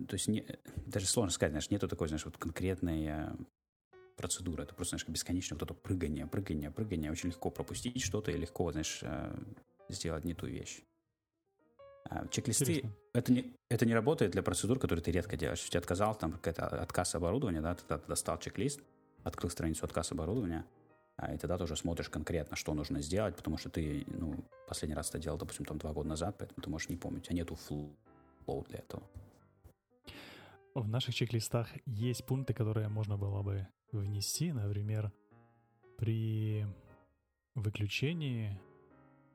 то есть не, даже сложно сказать, знаешь, нету такой, знаешь, вот конкретной а, процедуры. Это просто, знаешь, бесконечное вот это прыгание, прыгание, прыгание. Очень легко пропустить что-то и легко, знаешь, а, сделать не ту вещь. А, чек-листы, это не, это не работает для процедур, которые ты редко делаешь. Если ты отказал, там какая-то отказ оборудования, да, ты достал чек-лист, открыл страницу отказ оборудования, а, и тогда ты уже смотришь конкретно, что нужно сделать, потому что ты, ну, последний раз это делал, допустим, там два года назад, поэтому ты можешь не помнить, а нету флоу для этого. В наших чек-листах есть пункты, которые можно было бы внести, например, при выключении,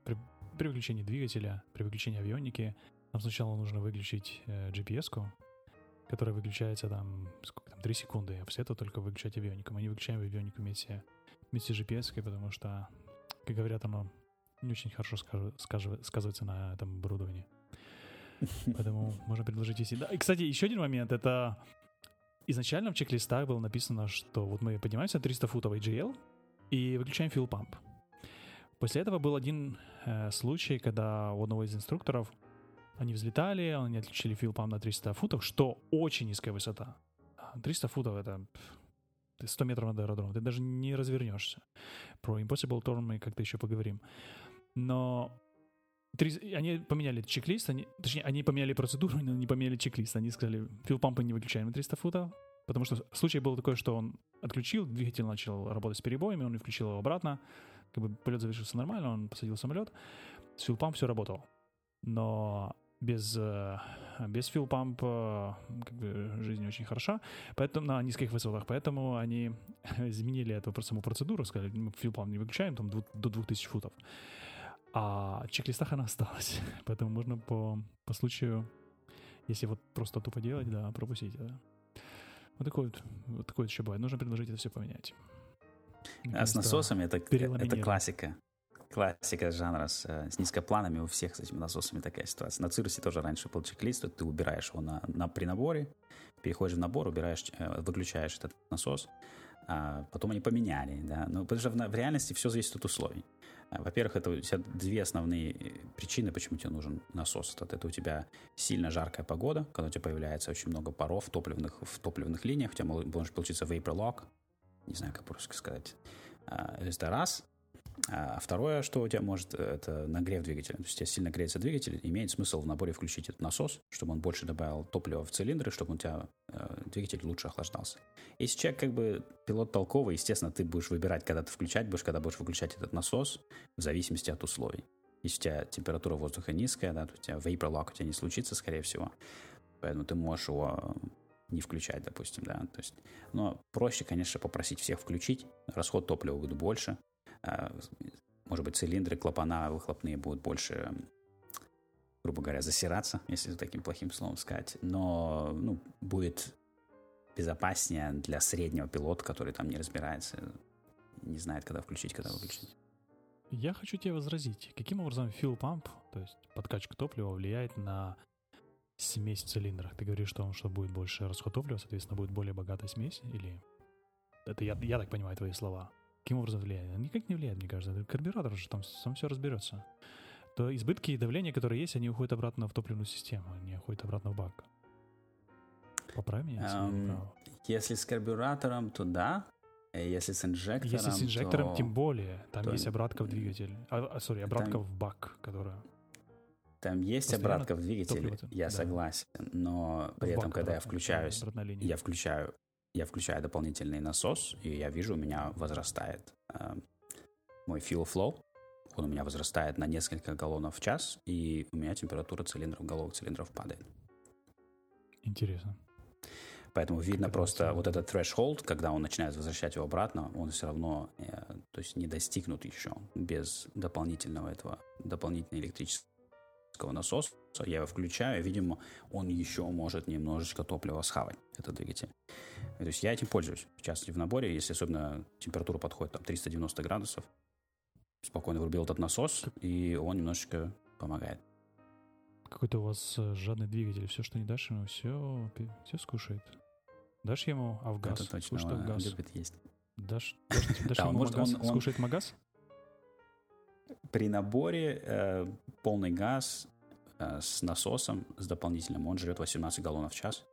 при при выключении двигателя, при выключении авионики нам сначала нужно выключить э, GPS-ку, которая выключается там, сколько там, 3 секунды, а после этого только выключать авионику. Мы не выключаем авионику вместе, вместе с GPS, потому что, как говорят, оно не очень хорошо скажу, скажу, сказывается на этом оборудовании. Поэтому можно предложить если... Да, и, кстати, еще один момент, это изначально в чек-листах было написано, что вот мы поднимаемся на 300 футов AGL и выключаем fuel pump. После этого был один э, случай, когда у одного из инструкторов они взлетали, они отключили филпам на 300 футов, что очень низкая высота. 300 футов — это 100 метров над аэродромом, ты даже не развернешься. Про Impossible Turn мы как-то еще поговорим. Но они поменяли чек-лист, они, точнее, они поменяли процедуру, но не поменяли чек-лист. Они сказали, филпампы не выключаем на 300 футов, потому что случай был такой, что он отключил, двигатель начал работать с перебоями, он не включил его обратно, как бы полет завершился нормально, он посадил самолет, с филпамп все работало. Но без, э, без филпамп как бы, жизнь очень хороша, поэтому на низких высотах, поэтому они изменили эту саму процедуру, сказали, мы филпамп не выключаем там до 2000 футов. А в чек-листах она осталась, поэтому можно по, по случаю, если вот просто тупо делать, да, пропустить. Да. Вот такой вот, вот такой вот еще бывает. Нужно предложить это все поменять. А с насосами это, это классика. Классика жанра с, э, с низкопланами у всех с этими насосами такая ситуация. На Цирусе тоже раньше был чек-лист, ты убираешь его на, на, при наборе, переходишь в набор, убираешь, э, выключаешь этот насос, а потом они поменяли, да, но потому что в, в реальности все зависит от условий. А, во-первых, это у тебя две основные э, причины, почему тебе нужен насос. Это, это у тебя сильно жаркая погода, когда у тебя появляется очень много паров в топливных, в топливных линиях, у тебя может получиться vapor lock, не знаю, как по-русски сказать. А, это раз. А второе, что у тебя может, это нагрев двигателя. То есть у тебя сильно греется двигатель, имеет смысл в наборе включить этот насос, чтобы он больше добавил топлива в цилиндры, чтобы у тебя э, двигатель лучше охлаждался. Если человек как бы пилот толковый, естественно, ты будешь выбирать, когда ты включать будешь, когда будешь выключать этот насос, в зависимости от условий. Если у тебя температура воздуха низкая, да, то у тебя vapor lock у тебя не случится, скорее всего. Поэтому ты можешь его не включать, допустим, да. То есть, но проще, конечно, попросить всех включить, расход топлива будет больше, может быть, цилиндры, клапана выхлопные будут больше, грубо говоря, засираться, если таким плохим словом сказать. Но ну, будет безопаснее для среднего пилота, который там не разбирается, не знает, когда включить, когда выключить. Я хочу тебе возразить. Каким образом fuel pump, то есть подкачка топлива, влияет на смесь в цилиндрах? Ты говоришь, что, что будет больше расход топлива, соответственно, будет более богатая смесь? Или это я, я так понимаю твои слова? Каким образом влияет? Никак не влияет, мне кажется. Карбюратор же там сам все разберется. То избытки и давление, которые есть, они уходят обратно в топливную систему, они уходят обратно в бак. Поправь меня, если um, Если с карбюратором, то да. Если с инжектором, Если с инжектором, то... тем более. Там то... есть обратка в двигатель. А, сори, а, обратка там... в бак, которая... Там есть Постоянно обратка в двигателе, я да. согласен. Но при в этом, когда я включаюсь, я включаю я включаю дополнительный насос, и я вижу, у меня возрастает э, мой fuel flow. Он у меня возрастает на несколько галлонов в час, и у меня температура цилиндров, головок цилиндров падает. Интересно. Поэтому видно как просто это вот этот threshold, когда он начинает возвращать его обратно, он все равно, э, то есть не достигнут еще без дополнительного этого, дополнительной электрического насоса. Я его включаю, видимо, он еще может немножечко топлива схавать, этот двигатель. То есть я этим пользуюсь, в частности, в наборе, если особенно температура подходит там 390 градусов, спокойно врубил этот насос, и он немножечко помогает. Какой-то у вас э, жадный двигатель. Все, что не дашь ему, все, все скушает. Дашь ему авгаз? Это точно, Скушает авгаз. любит есть. Дашь, дашь, дашь ему может, магаз? Он, Скушает магаз? При наборе э, полный газ э, с насосом, с дополнительным, он жрет 18 галлонов в час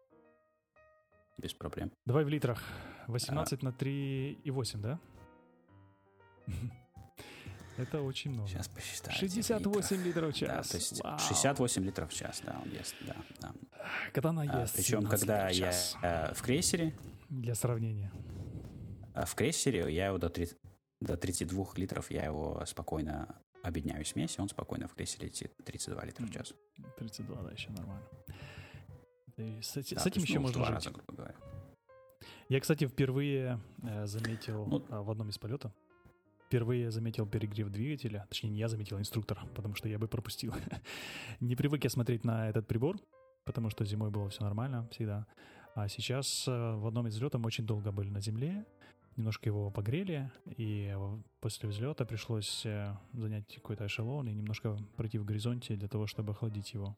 без проблем. Давай в литрах. 18 а... на 3,8, да? Это очень много. Сейчас посчитаю. 68 литров в час. Да, то есть Вау. 68 литров в час, да, он ест, да. да. Когда она ест. А, причем, когда я а, в крейсере... Для сравнения. А в крейсере я его до, 30, до 32 литров, я его спокойно объединяю смесь, и он спокойно в крейсере летит 32 литра в час. 32, да, еще нормально. И с, да, с этим еще ну, можно жить. Раза, грубо говоря. Я, кстати, впервые э, заметил ну, э, в одном из полетов, впервые заметил перегрев двигателя. Точнее, не я заметил, а инструктор, потому что я бы пропустил. не привык я смотреть на этот прибор, потому что зимой было все нормально всегда. А сейчас э, в одном из взлетов мы очень долго были на земле, немножко его погрели, и после взлета пришлось э, занять какой-то эшелон и немножко пройти в горизонте для того, чтобы охладить его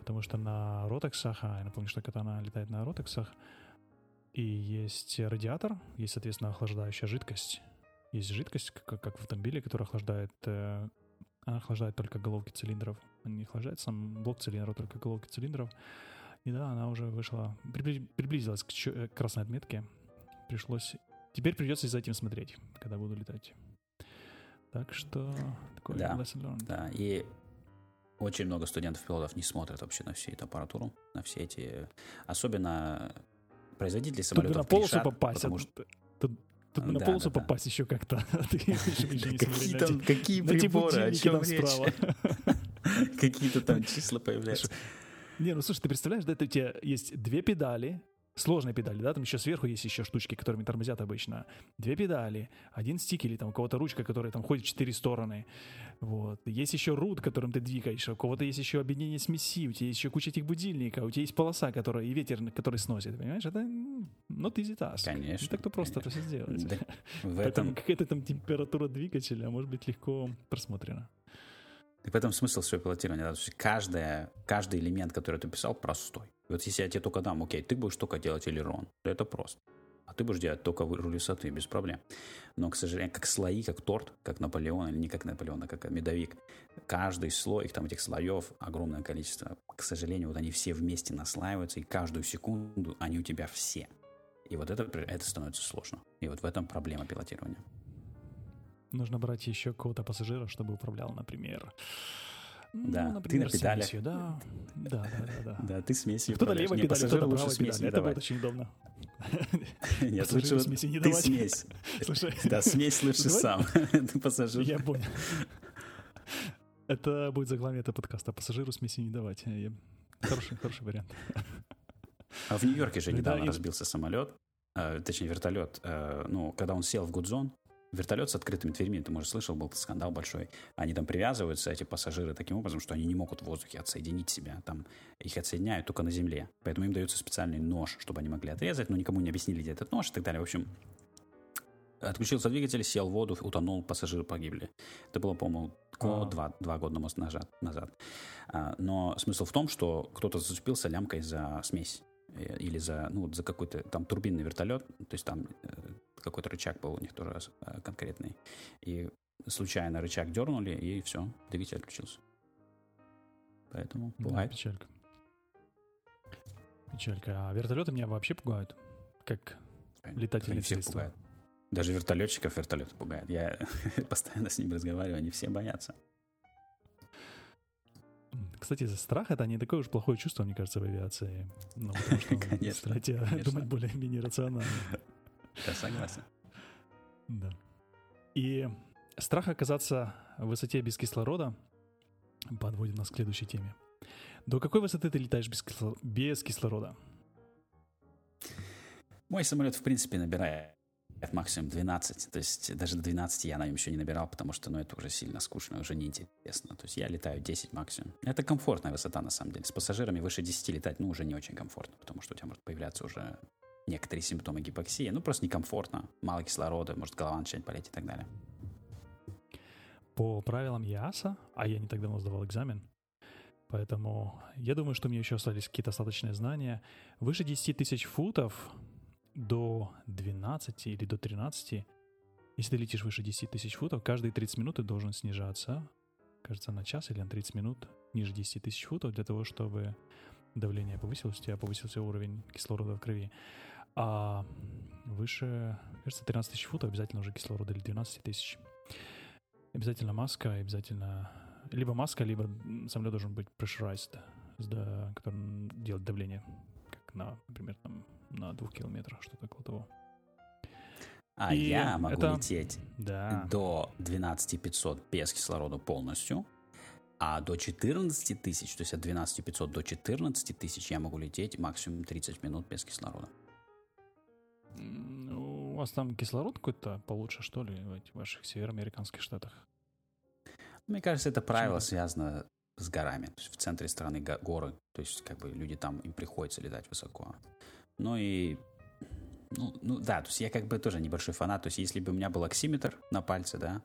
потому что на ротексах, а я напомню, что катана летает на ротексах, и есть радиатор, есть, соответственно, охлаждающая жидкость. Есть жидкость, как, как в автомобиле, которая охлаждает, э, она охлаждает только головки цилиндров. Она не охлаждает сам блок цилиндров, только головки цилиндров. И да, она уже вышла, приблизилась к э, красной отметке. Пришлось... Теперь придется за этим смотреть, когда буду летать. Так что такой да, Да, и очень много студентов-пилотов не смотрят вообще на всю эту аппаратуру, на все эти... Особенно производители самолетов Тут на полосу грешат, попасть, потому что... Тут, тут да, на полосу да, попасть да. еще как-то. Какие там, какие приборы, о чем речь? Какие-то там числа появляются. Не, ну слушай, ты представляешь, да, у тебя есть две педали, сложные педали, да, там еще сверху есть еще штучки, которыми тормозят обычно. Две педали, один стик или там у кого-то ручка, которая там ходит в четыре стороны. Вот. Есть еще рут, которым ты двигаешь, у кого-то есть еще объединение смеси, у тебя есть еще куча этих будильников, у тебя есть полоса, которая и ветер, который сносит, понимаешь? Это not easy task. Конечно. Не так-то просто это все сделать. Да, в Поэтому этом, какая-то там температура двигателя может быть легко просмотрена. Так в этом смысл всего пилотирования. да. То есть каждая, каждый элемент, который ты писал, простой. И вот если я тебе только дам, окей, ты будешь только делать элерон, то это просто. А ты будешь делать только руль высоты, без проблем. Но, к сожалению, как слои, как торт, как Наполеон, или не как Наполеон, а как медовик, каждый слой, их там этих слоев огромное количество. К сожалению, вот они все вместе наслаиваются, и каждую секунду они у тебя все. И вот это, это становится сложно. И вот в этом проблема пилотирования. Нужно брать еще какого-то пассажира, чтобы управлял, например. Да, ну, ты на например, педалях. смесью, да. Да, да, да, да. Да, ты смесью Кто-то педалью, пассажиру кто-то лучше смесь Это будет очень удобно. Нет, лучше смеси не ты давать. смесь. Слушай, Да, смесь лучше сам. Ты пассажир. я понял. Это будет заглавие этого подкаста. Пассажиру смеси не давать. Хороший, хороший вариант. А в Нью-Йорке же недавно разбился самолет, э, точнее вертолет. Э, ну, когда он сел в Гудзон, вертолет с открытыми дверьми, ты, может, слышал, был скандал большой. Они там привязываются, эти пассажиры, таким образом, что они не могут в воздухе отсоединить себя. Там их отсоединяют только на земле. Поэтому им дается специальный нож, чтобы они могли отрезать, но никому не объяснили, где этот нож и так далее. В общем, отключился двигатель, сел в воду, утонул, пассажиры погибли. Это было, по-моему, год, А. два, два года назад. А, но смысл в том, что кто-то зацепился лямкой за смесь или за, ну, вот за какой-то там турбинный вертолет, то есть там э, какой-то рычаг был у них тоже э, конкретный. И случайно рычаг дернули, и все, двигатель отключился. Поэтому Да, бывает. печалька. Печалька. А вертолеты меня вообще пугают. Как летательные средства. пугают. Даже вертолетчиков вертолеты пугают. Я постоянно с ними разговариваю, они все боятся. Кстати, страх это не такое уж плохое чувство, мне кажется, в авиации. Ну, потому что он Конечно, думать более-менее рационально. Я согласен. Да. И страх оказаться в высоте без кислорода подводит нас к следующей теме. До какой высоты ты летаешь без, кисло- без кислорода? Мой самолет, в принципе, набирает максимум 12. То есть даже до 12 я на нем еще не набирал, потому что ну, это уже сильно скучно, уже неинтересно. То есть я летаю 10 максимум. Это комфортная высота, на самом деле. С пассажирами выше 10 летать, ну, уже не очень комфортно, потому что у тебя может появляться уже некоторые симптомы гипоксии. Ну, просто некомфортно. Мало кислорода, может голова начать болеть и так далее. По правилам ЕАСа, а я не так давно сдавал экзамен, поэтому я думаю, что мне еще остались какие-то остаточные знания. Выше 10 тысяч футов до 12 или до 13, если ты летишь выше 10 тысяч футов, каждые 30 минут ты должен снижаться, кажется, на час или на 30 минут ниже 10 тысяч футов для того, чтобы давление повысилось, у тебя повысился уровень кислорода в крови. А выше, кажется, 13 тысяч футов обязательно уже кислорода или 12 тысяч. Обязательно маска, обязательно... Либо маска, либо самолет должен быть pressurized, да- который делает давление, как на, например, там, на двух километрах, что-то около того. А И я могу это- лететь Да. до 12500 без кислорода полностью, а до 14 тысяч, то есть от 12500 до 14 тысяч я могу лететь максимум 30 минут без кислорода. У вас там кислород какой-то получше, что ли, в ваших североамериканских штатах? Мне кажется, это правило так? связано с горами. То есть в центре страны го- горы, то есть как бы люди там, им приходится летать высоко. Ну и ну, ну да, то есть я как бы тоже небольшой фанат. То есть если бы у меня был оксиметр на пальце, да,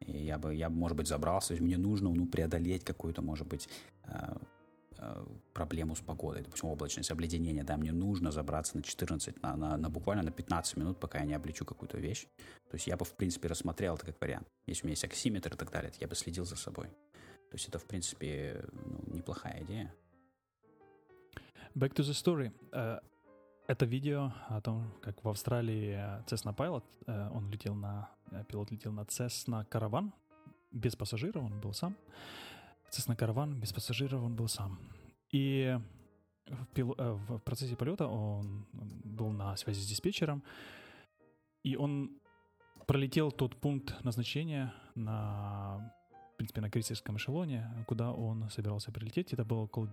и я бы, я бы, может быть, забрался, то есть мне нужно, ну, преодолеть какую-то, может быть, э, э, проблему с погодой, допустим, облачность, обледенение, да, мне нужно забраться на 14, на, на, на буквально на 15 минут, пока я не облечу какую-то вещь. То есть я бы, в принципе, рассмотрел это как вариант. Если у меня есть оксиметр и так далее, я бы следил за собой. То есть это, в принципе, ну, неплохая идея. Back to the story. Э, Это видео о том, как в Австралии э, Cessna Pilot, э, он летел на, э, пилот летел на Cessna Caravan, без пассажиров, он был сам. Cessna Caravan, без пассажиров, он был сам. И в, пил- в процессе полета он был на связи с диспетчером, и он пролетел тот пункт назначения на, в принципе, на крейсерском эшелоне, куда он собирался прилететь. Это было около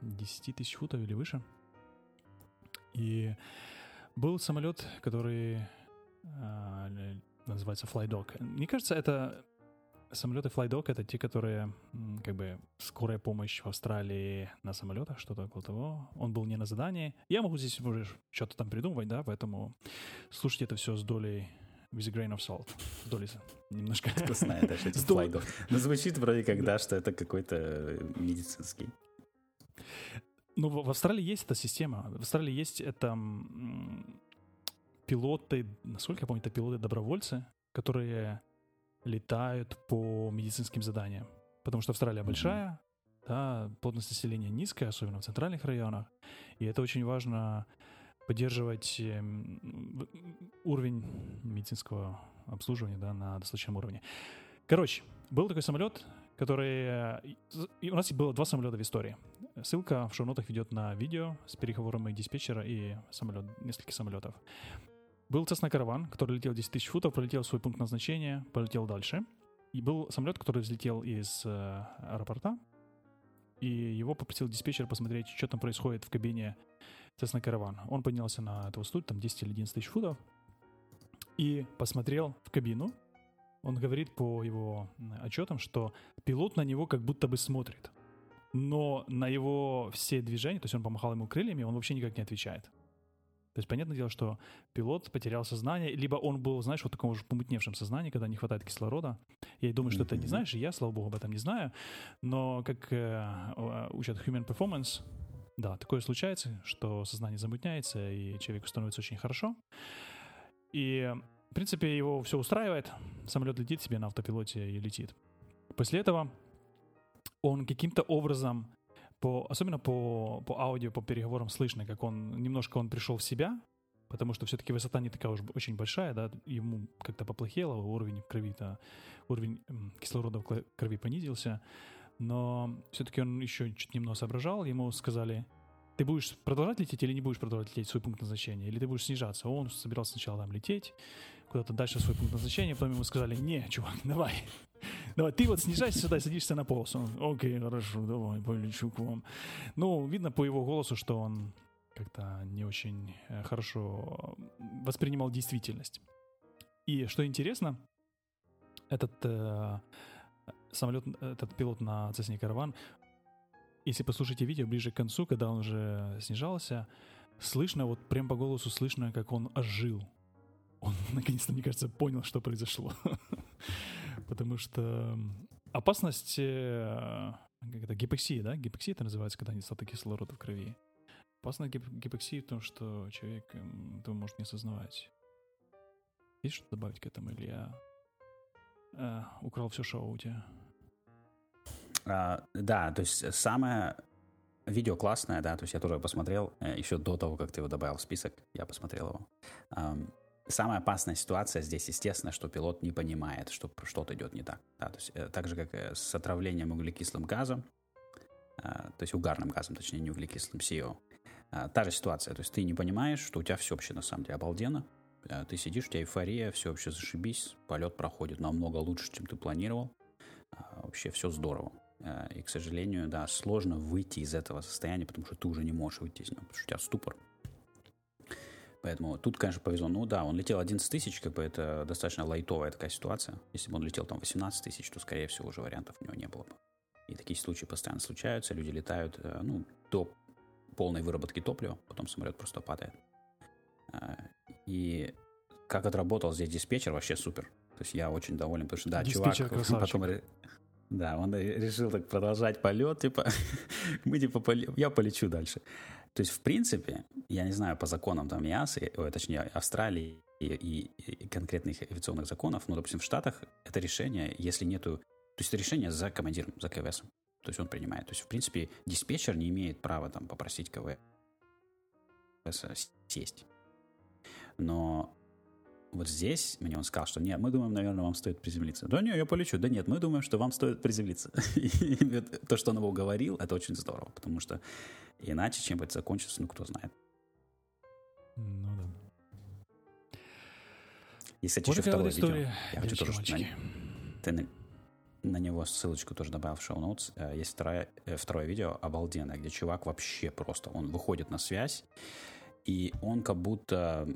10 тысяч футов или выше. И был самолет, который э, называется FlyDog. Мне кажется, это самолеты FlyDog — это те, которые как бы скорая помощь в Австралии на самолетах, что-то около того. Он был не на задании. Я могу здесь уже что-то там придумывать, да, поэтому слушайте это все с долей with a grain of salt. С долей немножко... Знает, даже эти FlyDog. Но звучит вроде как, да, что это какой-то медицинский. Ну, в Австралии есть эта система. В Австралии есть это пилоты, насколько я помню, это пилоты-добровольцы, которые летают по медицинским заданиям. Потому что Австралия большая, да, плотность населения низкая, особенно в центральных районах. И это очень важно поддерживать эм, уровень медицинского обслуживания да, на достаточном уровне. Короче, был такой самолет, который... И у нас было два самолета в истории. Ссылка в шоу-нотах ведет на видео с переговорами диспетчера и самолет, нескольких самолетов. Был Cessna Caravan, который летел 10 тысяч футов, пролетел свой пункт назначения, полетел дальше. И был самолет, который взлетел из э, аэропорта, и его попросил диспетчер посмотреть, что там происходит в кабине Cessna Caravan. Он поднялся на эту высоту, там 10 или 11 тысяч футов, и посмотрел в кабину. Он говорит по его отчетам, что пилот на него как будто бы смотрит. Но на его все движения, то есть он помахал ему крыльями, он вообще никак не отвечает. То есть, понятное дело, что пилот потерял сознание, либо он был, знаешь, вот в таком же помутневшем сознании, когда не хватает кислорода. Я думаю, что mm-hmm. ты не знаешь, и я, слава богу, об этом не знаю. Но как э, учат Human Performance, да, такое случается, что сознание замутняется, и человеку становится очень хорошо. И, в принципе, его все устраивает. Самолет летит себе на автопилоте и летит. После этого он каким-то образом по, особенно по, по аудио, по переговорам слышно, как он немножко он пришел в себя, потому что все-таки высота не такая уж очень большая, да, ему как-то поплохело, уровень крови-то, уровень кислорода в крови понизился, но все-таки он еще чуть немного соображал, ему сказали, ты будешь продолжать лететь или не будешь продолжать лететь в свой пункт назначения, или ты будешь снижаться. Он собирался сначала там лететь, куда-то дальше в свой пункт назначения, потом ему сказали, не, чувак, давай, Давай, ты вот снижайся сюда и садишься на полос. Он, окей, хорошо, давай, полечу к вам. Ну, видно по его голосу, что он как-то не очень э, хорошо воспринимал действительность. И что интересно, этот э, самолет, этот пилот на Cessna Caravan, если послушайте видео ближе к концу, когда он уже снижался, слышно, вот прям по голосу слышно, как он ожил. Он, наконец-то, мне кажется, понял, что произошло. Потому что опасность э, как это, гипоксии, да? Гипоксия это называется, когда нестаток кислорода в крови. Опасность гип- гипоксии в том, что человек этого может не осознавать. Есть что добавить к этому, или я э, украл все шоу у тебя? А, да, то есть самое видео классное, да, то есть я тоже посмотрел э, еще до того, как ты его добавил в список, я посмотрел его. Самая опасная ситуация здесь, естественно, что пилот не понимает, что что-то идет не так. Да, то есть, э, так же, как с отравлением углекислым газом, э, то есть угарным газом, точнее, не углекислым, CO. Э, та же ситуация, то есть ты не понимаешь, что у тебя все вообще на самом деле обалденно, ты сидишь, у тебя эйфория, все вообще зашибись, полет проходит намного лучше, чем ты планировал, вообще все здорово. И, к сожалению, да, сложно выйти из этого состояния, потому что ты уже не можешь выйти из него, потому что у тебя ступор. Поэтому тут, конечно, повезло. Ну да, он летел 11 тысяч, как бы это достаточно лайтовая такая ситуация. Если бы он летел там 18 тысяч, то, скорее всего, уже вариантов у него не было бы. И такие случаи постоянно случаются. Люди летают, э, ну, до полной выработки топлива, потом самолет просто падает. Э, и как отработал здесь диспетчер, вообще супер. То есть я очень доволен, потому что, да, диспетчер чувак потом... Да, он решил так продолжать полет, типа, мы типа, я полечу дальше. То есть, в принципе, я не знаю по законам там ИАС, точнее, Австралии и, и, и конкретных авиационных законов, но, допустим, в Штатах это решение, если нету... То есть, это решение за командиром, за КВС. То есть, он принимает. То есть, в принципе, диспетчер не имеет права там попросить КВС сесть. Но вот здесь мне он сказал, что нет, мы думаем, наверное, вам стоит приземлиться. Да не, я полечу. Да нет, мы думаем, что вам стоит приземлиться. И то, что он его говорил, это очень здорово, потому что Иначе, чем бы это закончится, ну, кто знает. Ну да. И, кстати, вот еще второе история. видео. Я хочу тоже, на, ты на, на него ссылочку тоже добавил в шоу-ноутс. Э, есть второе, э, второе видео обалденное, где чувак вообще просто, он выходит на связь, и он как будто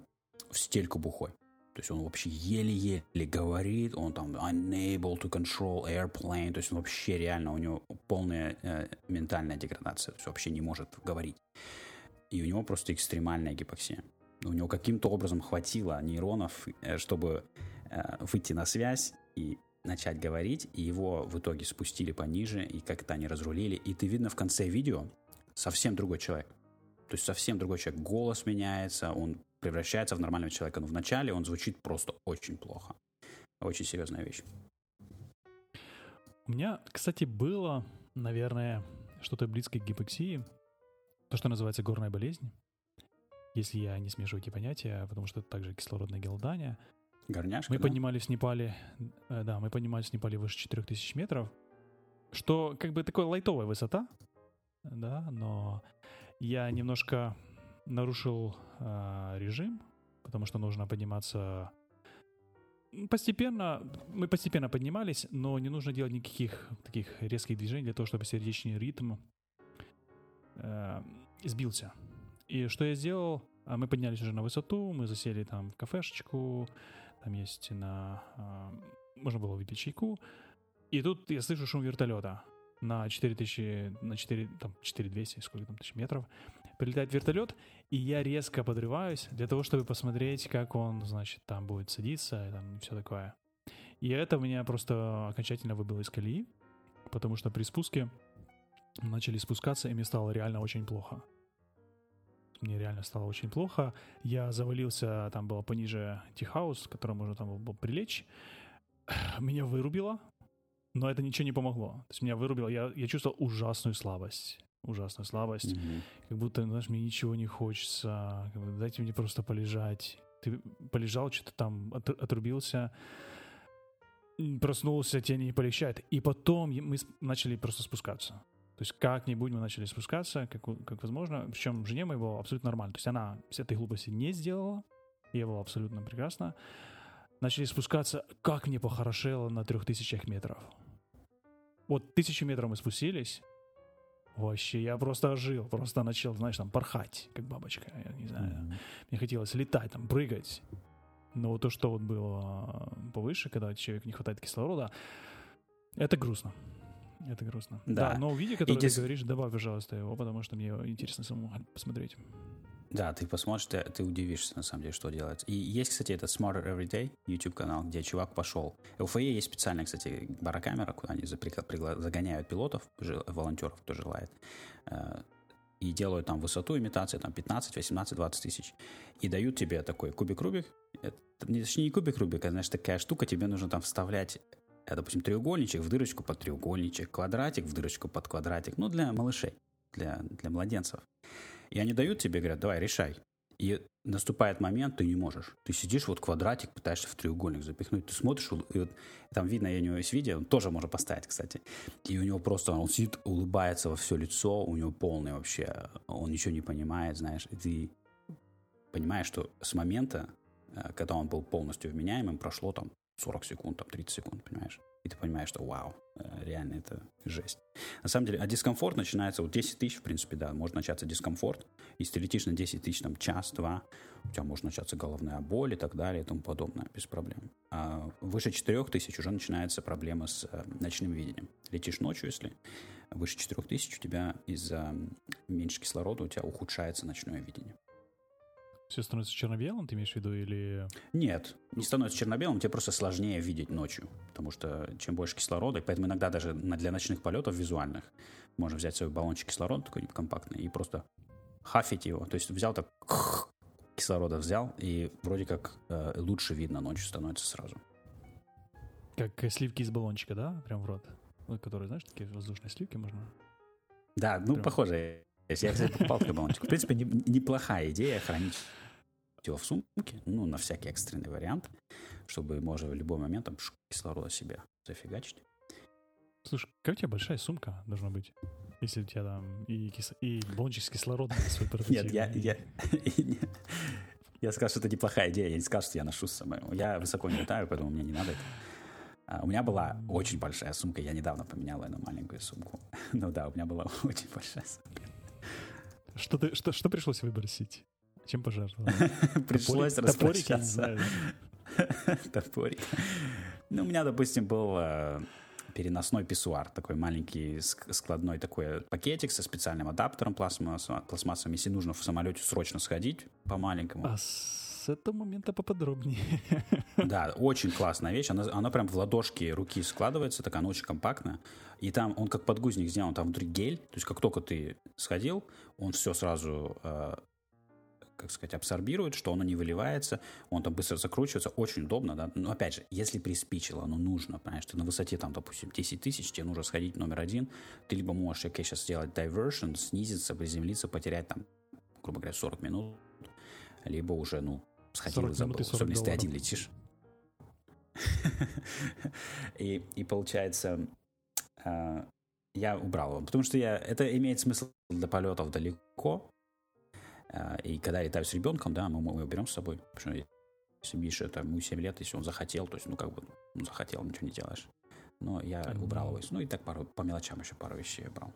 в стельку бухой. То есть он вообще еле-еле говорит, он там unable to control airplane, то есть он вообще реально, у него полная э, ментальная деградация, то есть вообще не может говорить. И у него просто экстремальная гипоксия. У него каким-то образом хватило нейронов, э, чтобы э, выйти на связь и начать говорить, и его в итоге спустили пониже, и как-то они разрулили. И ты видно в конце видео совсем другой человек. То есть совсем другой человек. Голос меняется, он превращается в нормального человека. Но вначале он звучит просто очень плохо. Очень серьезная вещь. У меня, кстати, было, наверное, что-то близкое к гипоксии. То, что называется горная болезнь. Если я не смешиваю эти понятия, потому что это также кислородное голодание. Горняшка, Мы да? поднимались в Непале, э, да, мы поднимались в Непале выше 4000 метров, что как бы такая лайтовая высота, да, но я немножко нарушил э, режим, потому что нужно подниматься постепенно. Мы постепенно поднимались, но не нужно делать никаких таких резких движений для того, чтобы сердечный ритм э, сбился. И что я сделал? А Мы поднялись уже на высоту, мы засели там в кафешечку, там есть на... э, можно было выпить чайку. И тут я слышу шум вертолета на 4000, на 4, там, 4200, сколько там тысяч метров. Прилетает вертолет, и я резко подрываюсь для того, чтобы посмотреть, как он, значит, там будет садиться и там все такое. И это меня просто окончательно выбило из колеи, потому что при спуске начали спускаться, и мне стало реально очень плохо. Мне реально стало очень плохо. Я завалился, там было пониже тихаус, к которому можно там было прилечь. Меня вырубило, но это ничего не помогло. То есть меня вырубило, я, я чувствовал ужасную слабость. Ужасную слабость. Мгм. Как будто, знаешь, мне ничего не хочется. Как бы, дайте мне просто полежать. Ты полежал, что-то там от- отрубился, проснулся, тебе не полегчает. И потом мы начали просто спускаться. То есть как-нибудь мы начали спускаться, как, как возможно. Причем жене моей было абсолютно нормально. То есть она этой глупости не сделала. Ей было абсолютно прекрасно. Начали спускаться. Как мне похорошело на трех тысячах метров. Вот тысячу метров мы спустились. Вообще, я просто ожил, просто начал, знаешь, там, порхать, как бабочка, я не знаю. Мгм. Мне хотелось летать, там, прыгать. Но вот то, что вот было повыше, когда человек не хватает кислорода, это грустно. Это грустно. Да. но видео, которое дис- ты говоришь, добавь, пожалуйста, его, потому что мне интересно самому посмотреть. Да, ты посмотришь, ты, ты удивишься, на самом деле, что делается. И есть, кстати, этот Smarter Everyday YouTube канал, где чувак пошел. В УФЕ есть специальная, кстати, барокамера, куда они загоняют пилотов, волонтеров, кто желает. Э, И делают там высоту имитации, там 15, 18, 20 тысяч. И дают тебе такой кубик-рубик. Это, не, точнее, не кубик-рубик, а, знаешь, такая штука, тебе нужно там вставлять э, допустим, треугольничек в дырочку под треугольничек, квадратик в дырочку под квадратик. Ну, для малышей, для, для младенцев. И они дают тебе, говорят, давай, решай. И наступает момент, ты не можешь. Ты сидишь, вот квадратик, пытаешься в треугольник запихнуть. Ты смотришь, и вот там видно, и у него есть видео, он тоже можно поставить, кстати. И у него просто, он сидит, улыбается во все лицо, у него полный вообще, он ничего не понимает, знаешь. И ты понимаешь, что с момента, э, когда он был полностью вменяемым, прошло там 40 секунд, там 30 секунд, понимаешь? И ты понимаешь, что вау, э, реально это жесть. На самом деле, а дискомфорт начинается, вот 10 тысяч, в принципе, да, может начаться дискомфорт. Если ты летишь на 10 тысяч, там, час-два, у тебя может начаться головная боль и так далее и тому подобное, без проблем. А выше 4 тысяч уже начинается проблема с э, ночным видением. Летишь ночью, если выше 4 тысяч, у тебя из-за меньше кислорода у тебя ухудшается ночное видение. Все становится черно-белым, ты имеешь в виду, или... Нет, не становится черно-белым, тебе просто сложнее видеть ночью, потому что чем больше кислорода, и поэтому иногда даже для ночных полетов визуальных можно взять свой баллончик кислорода такой компактный и просто хафить его, то есть взял так кислорода взял, и вроде как э, лучше видно ночью становится сразу. Как э, сливки из баллончика, да? Прям в рот. Вот, которые, знаешь, такие воздушные сливки можно... Да, ну, Прям. похоже. Если я, кстати, покупал такой баллончик. В принципе, не- неплохая идея хранить его в сумке, ну, на всякий экстренный вариант, чтобы можно в любой момент там кислорода себе зафигачить. Слушай, как у тебя большая сумка должна быть? Если у тебя там и, кис... и баллончик с кислородом свой Нет, я, я, я сказал, что это неплохая идея. Я не сказал, что я ношу с собой. Я высоко не летаю, поэтому мне не надо это. А, у меня была очень большая сумка. Я недавно поменял ее на маленькую сумку. Ну да, у меня была очень большая сумка. Что, ты, что, что пришлось выбросить? Чем пожертвовал? Пришлось распрощаться. Топорик. Ну, у меня, допустим, был э, переносной писсуар, такой маленький ск- складной такой пакетик со специальным адаптером пластмассовым, пластмассовым. Если нужно в самолете срочно сходить по-маленькому. А с этого момента поподробнее. Да, очень классная вещь. Она, она прям в ладошки руки складывается, так она очень компактная. И там он как подгузник сделан, там внутри гель. То есть как только ты сходил, он все сразу, э, как сказать, абсорбирует, что оно не выливается, он там быстро закручивается. Очень удобно, да. Но опять же, если приспичило, ну нужно, понимаешь, ты на высоте там, допустим, 10 тысяч, тебе нужно сходить номер один, ты либо можешь, окей, сейчас сделать diversion, снизиться, приземлиться, потерять там, грубо говоря, 40 минут, либо уже, ну, сходил 40 и забыл. минут и 40 Особенно если ты один летишь. И, и получается, а, я убрал его, потому что я, это имеет смысл для полетов далеко. А, И когда я летаю с ребенком, да, мы, мы его берем с собой. Потому что если Миша, это ему 7 лет, если он захотел, то есть, ну, как бы, ну, захотел, ничего не делаешь. Но я Они- убрал его. Ну, и так пару, по мелочам еще пару вещей брал.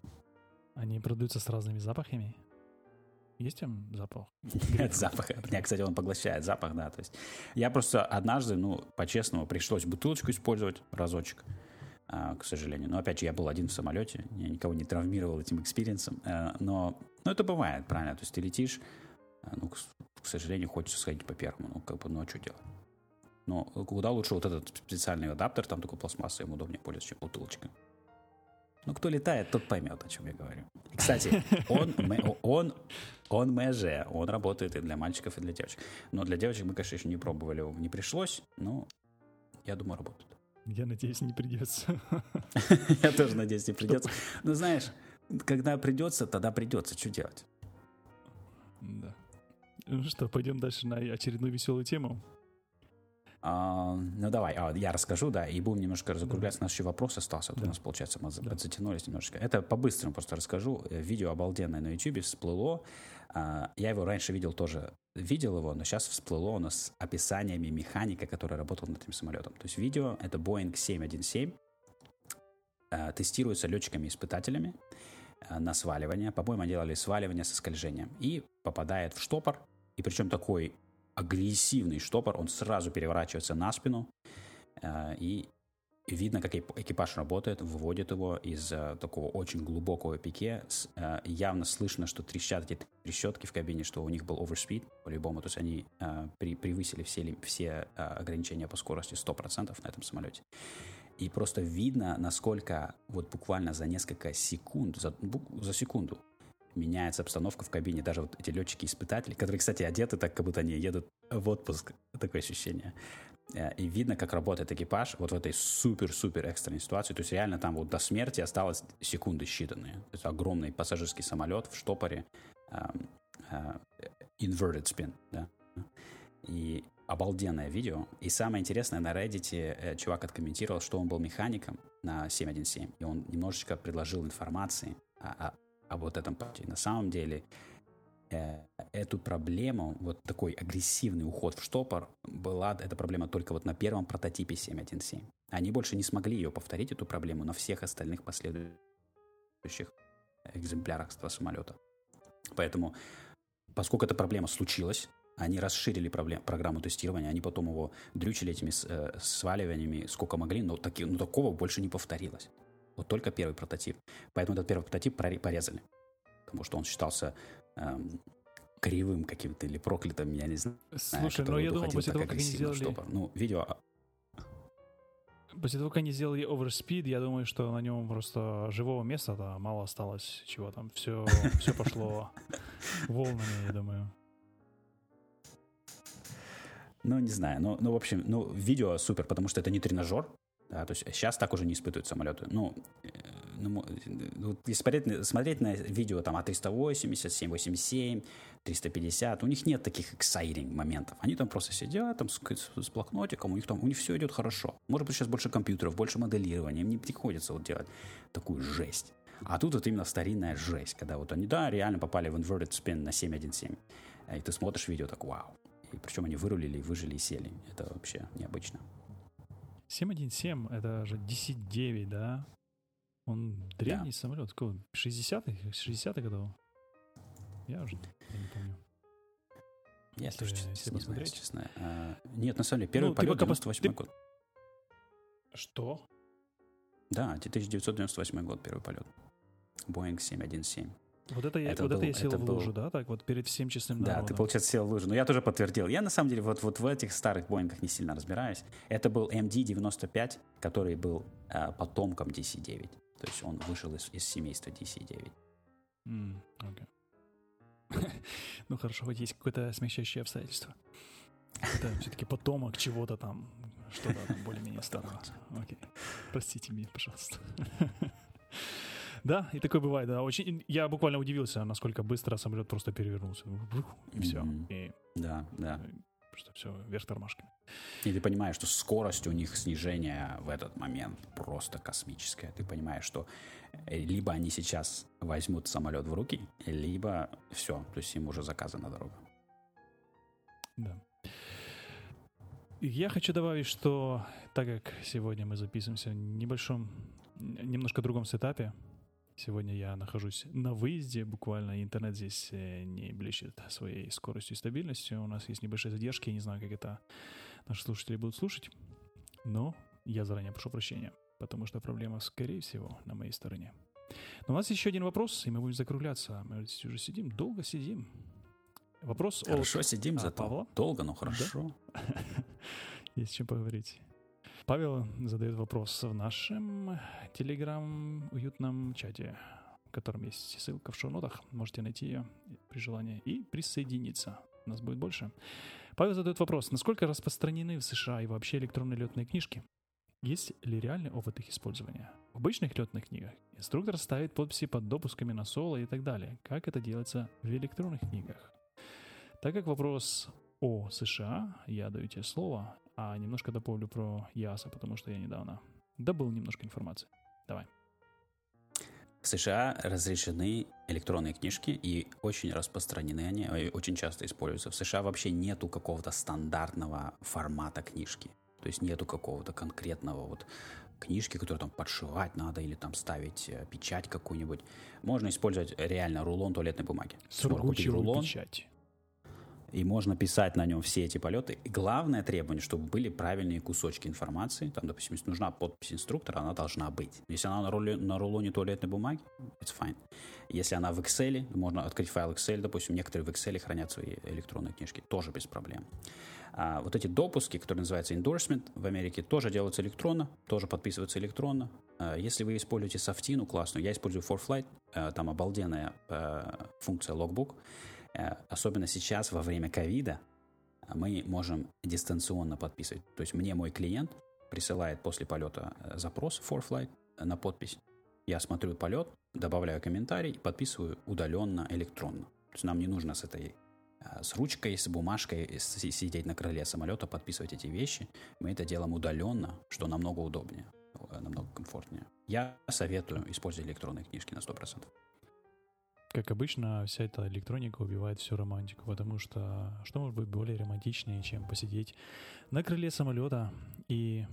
Они продаются с разными запахами. Есть там запах? Нет запаха. Нет, кстати, он поглощает запах, да. То есть я просто однажды, ну, по-честному, пришлось бутылочку использовать разочек, а, к сожалению. Но опять же, я был один в самолете, я никого не травмировал этим экспириенсом. э, Но, но это бывает, правильно. То есть ты летишь, а, ну, к, сожалению, хочется сходить по первому. Ну, как бы, ну, а что делать? Но куда лучше вот этот специальный адаптер, там такой пластмасса, ему удобнее пользоваться, чем бутылочка. Ну, кто летает, тот поймет, о чем я говорю. И, кстати, он, он, он меже, он работает и для мальчиков, и для девочек. Но для девочек мы, конечно, еще не пробовали, не пришлось, но я думаю, работает. Я надеюсь, не придется. Я тоже надеюсь, не придется. Но знаешь, когда придется, тогда придется. Что делать? Да. Ну что, пойдем дальше на очередную веселую тему. А, ну давай, а, я расскажу, да, и будем немножко закругляться. У нас еще вопрос остался, вот у Да. нас, получается, мы Да. подзатянулись немножечко. Это по-быстрому просто расскажу. Э, Видео обалденное на YouTube всплыло. А, Я его раньше видел тоже, видел его, но сейчас всплыло у нас с описаниями механика, который работал над этим самолетом. То есть видео — это Boeing 717, а, тестируется летчиками-испытателями на сваливание. По-моему, они делали сваливание со скольжением. И попадает в штопор, и причем такой агрессивный штопор, он сразу переворачивается на спину, э, и видно, как экипаж работает, выводит его из э, такого очень глубокого пике. Э, явно слышно, что трещат эти трещотки в кабине, что у них был overspeed по-любому, то есть они э, превысили все, все э, ограничения по скорости 100% на этом самолете. И просто видно, насколько вот буквально за несколько секунд, за, за секунду меняется обстановка в кабине. Даже вот эти летчики-испытатели, которые, кстати, одеты так, как будто они едут в отпуск. Такое ощущение. Э, И видно, как работает экипаж вот в этой супер-супер экстренной ситуации. То есть реально там вот до смерти осталось секунды считанные. То есть огромный пассажирский самолет в штопоре. эм, э, Inverted spin, да. И обалденное видео. И самое интересное, на Reddit э, чувак откомментировал, что он был механиком на 717, и он немножечко предложил информации о, о- о вот этом пути. На самом деле, э, эту проблему, вот такой агрессивный уход в штопор, была эта проблема только вот на первом прототипе 717. Они больше не смогли ее повторить, эту проблему, на всех остальных последующих экземплярах этого самолета. Поэтому, поскольку эта проблема случилась, они расширили проблем, программу тестирования, они потом его дрючили этими э, сваливаниями сколько могли, но, таки, но такого больше не повторилось. Вот только первый прототип. Поэтому этот первый прототип порезали. Потому что он считался эм, кривым каким-то или проклятым, я не знаю. Слушай, который ну я вот думаю, уходил после того, как они сделали... штопор. Ну, видео... а, После того, как они сделали Overspeed, я думаю, что на нем просто живого места-то мало осталось. Чего там, все, все пошло волнами, я думаю. Ну, не знаю. Ну, ну, в общем, ну, видео супер, потому что это не тренажер. Да, то есть сейчас так уже не испытывают самолеты. Ну, э, ну, ну, если смотреть, смотреть на видео там А380, 787, 350, у них нет таких exciting моментов. Они там просто сидят там с- с блокнотиком, у них там, у них все идет хорошо. Может быть, сейчас больше компьютеров, больше моделирования, им не приходится вот делать такую жесть. А тут вот именно старинная жесть, когда вот они, да, реально попали в inverted spin на 717. И ты смотришь видео, так вау. И причем они вырулили, выжили и сели. Это вообще необычно. 717 это же DC-9, да? Он древний самолет, какого? 60-х? 60-х годов? Я уже я не помню. Я Если- тоже честно, если не знаю, посмотреть. честно. А, нет, на самом деле, первый Ну, полет пока пос- 98 ты- год. Что? Да, 1998 год первый полет. Boeing 717. Вот это, я, Это вот это был- я сел это в был- лужу, да, так вот перед всем честным Да, народом. ты, получается, сел в лужу. Но я тоже подтвердил. Я, на самом деле, вот, вот в этих старых Боингах не сильно разбираюсь. Это был MD-95, который был а, потомком DC-9. То есть он вышел из, из семейства DC-9. М, окей. ну хорошо, хоть есть какое-то смягчающее обстоятельство. Это все-таки потомок чего-то там, что-то более-менее старого. Окей. Простите меня, пожалуйста. Да, и такое бывает, да. Очень, я буквально удивился, насколько быстро самолет просто перевернулся. И все. Мгм. И Да, да. что все вверх тормашками. И ты понимаешь, что скорость у них снижения в этот момент просто космическая. Ты понимаешь, что э, либо они сейчас возьмут самолет в руки, либо все, то есть им уже заказана дорога. Да. Я хочу добавить, что так как сегодня мы записываемся в небольшом, немножко другом сетапе, сегодня я нахожусь на выезде, буквально интернет здесь э, не блещет своей скоростью и стабильностью, у нас есть небольшие задержки, я не знаю, как это наши слушатели будут слушать, но я заранее прошу прощения, потому что проблема, скорее всего, на моей стороне. Но у нас еще один вопрос, и мы будем закругляться. Мы здесь уже сидим, долго сидим. Вопрос от Хорошо сидим а, зато. Павла? Долго, но хорошо. Есть чем поговорить. Павел задает вопрос в нашем телеграм уютном чате, в котором есть ссылка в шоу-нотах. Можете найти ее при желании и присоединиться. Нас будет больше. Павел задает вопрос, насколько распространены в США и вообще электронные летные книжки? Есть ли реальный опыт их использования? В обычных летных книгах инструктор ставит подписи под допусками на соло и так далее. Как это делается в электронных книгах? Так как вопрос о США, я даю тебе слово, а немножко дополню про ЯСа, потому что я недавно добыл немножко информации. Давай. В США разрешены электронные книжки и очень распространены они, очень часто используются. В США вообще нету какого-то стандартного формата книжки. То есть нету какого-то конкретного вот книжки, которую там подшивать надо или там ставить э, печать какую-нибудь. Можно использовать реально рулон туалетной бумаги. Сургучевую печать. И можно писать на нем все эти полеты. И главное требование, чтобы были правильные кусочки информации. Там, допустим, если нужна подпись инструктора, она должна быть. Если она на, руле- на рулоне туалетной бумаги, it's fine. Если она в Excel, можно открыть файл Excel, допустим, некоторые в Excel хранят свои электронные книжки, тоже без проблем. А вот эти допуски, которые называются endorsement в Америке, тоже делаются электронно, тоже подписываются электронно. А Если вы используете софтину классную, я использую ForFlight, э, там обалденная э, функция logbook, особенно сейчас, во время ковида, мы можем дистанционно подписывать. То есть мне мой клиент присылает после полета э, запрос for flight на подпись. Я смотрю полет, добавляю комментарий, подписываю удаленно, электронно. То есть нам не нужно с этой э, с ручкой, с бумажкой сидеть на крыле самолета, подписывать эти вещи. Мы это делаем удаленно, что намного удобнее, э, намного комфортнее. Я советую использовать электронные книжки на 100%. Как обычно, вся эта электроника убивает всю романтику, потому что что может быть более романтичнее, чем посидеть на крыле самолета и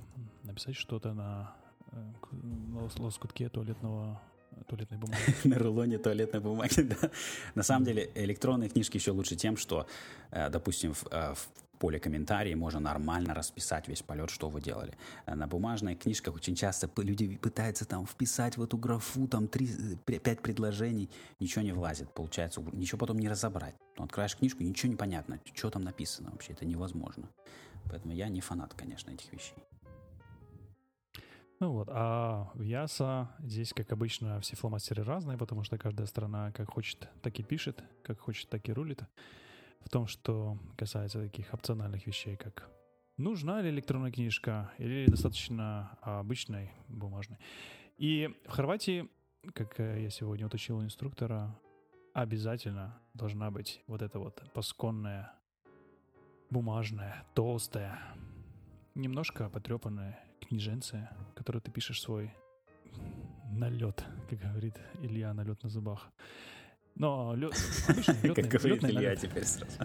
написать что-то на, э, на лоскутке туалетного туалетной бумаги. на рулоне туалетной бумаги, да. На самом деле, электронные книжки еще лучше тем, что, э, допустим, в, э, в поле комментарий можно нормально расписать весь полет, что вы делали. Э, На бумажных книжках очень часто люди пытаются там вписать в эту графу там три, э, пе- пять предложений, ничего не влазит, получается, ничего потом не разобрать. Ну, открываешь книжку, ничего не понятно, что там написано вообще, это невозможно. Поэтому я не фанат, конечно, этих вещей. Ну вот, а в Яса здесь, как обычно, все фломастеры разные, потому что каждая страна как хочет, так и пишет, как хочет, так и рулит. В том, что касается таких опциональных вещей, как нужна ли электронная книжка или достаточно обычной бумажной. И в Хорватии, как э, я сегодня уточнил у инструктора, обязательно должна быть вот эта вот пасконная, бумажная, толстая, немножко потрепанная книженция, в которой ты пишешь свой налет, как говорит Илья, налет на зубах. Налет, обычный Как летный, говорит летный Илья теперь сразу.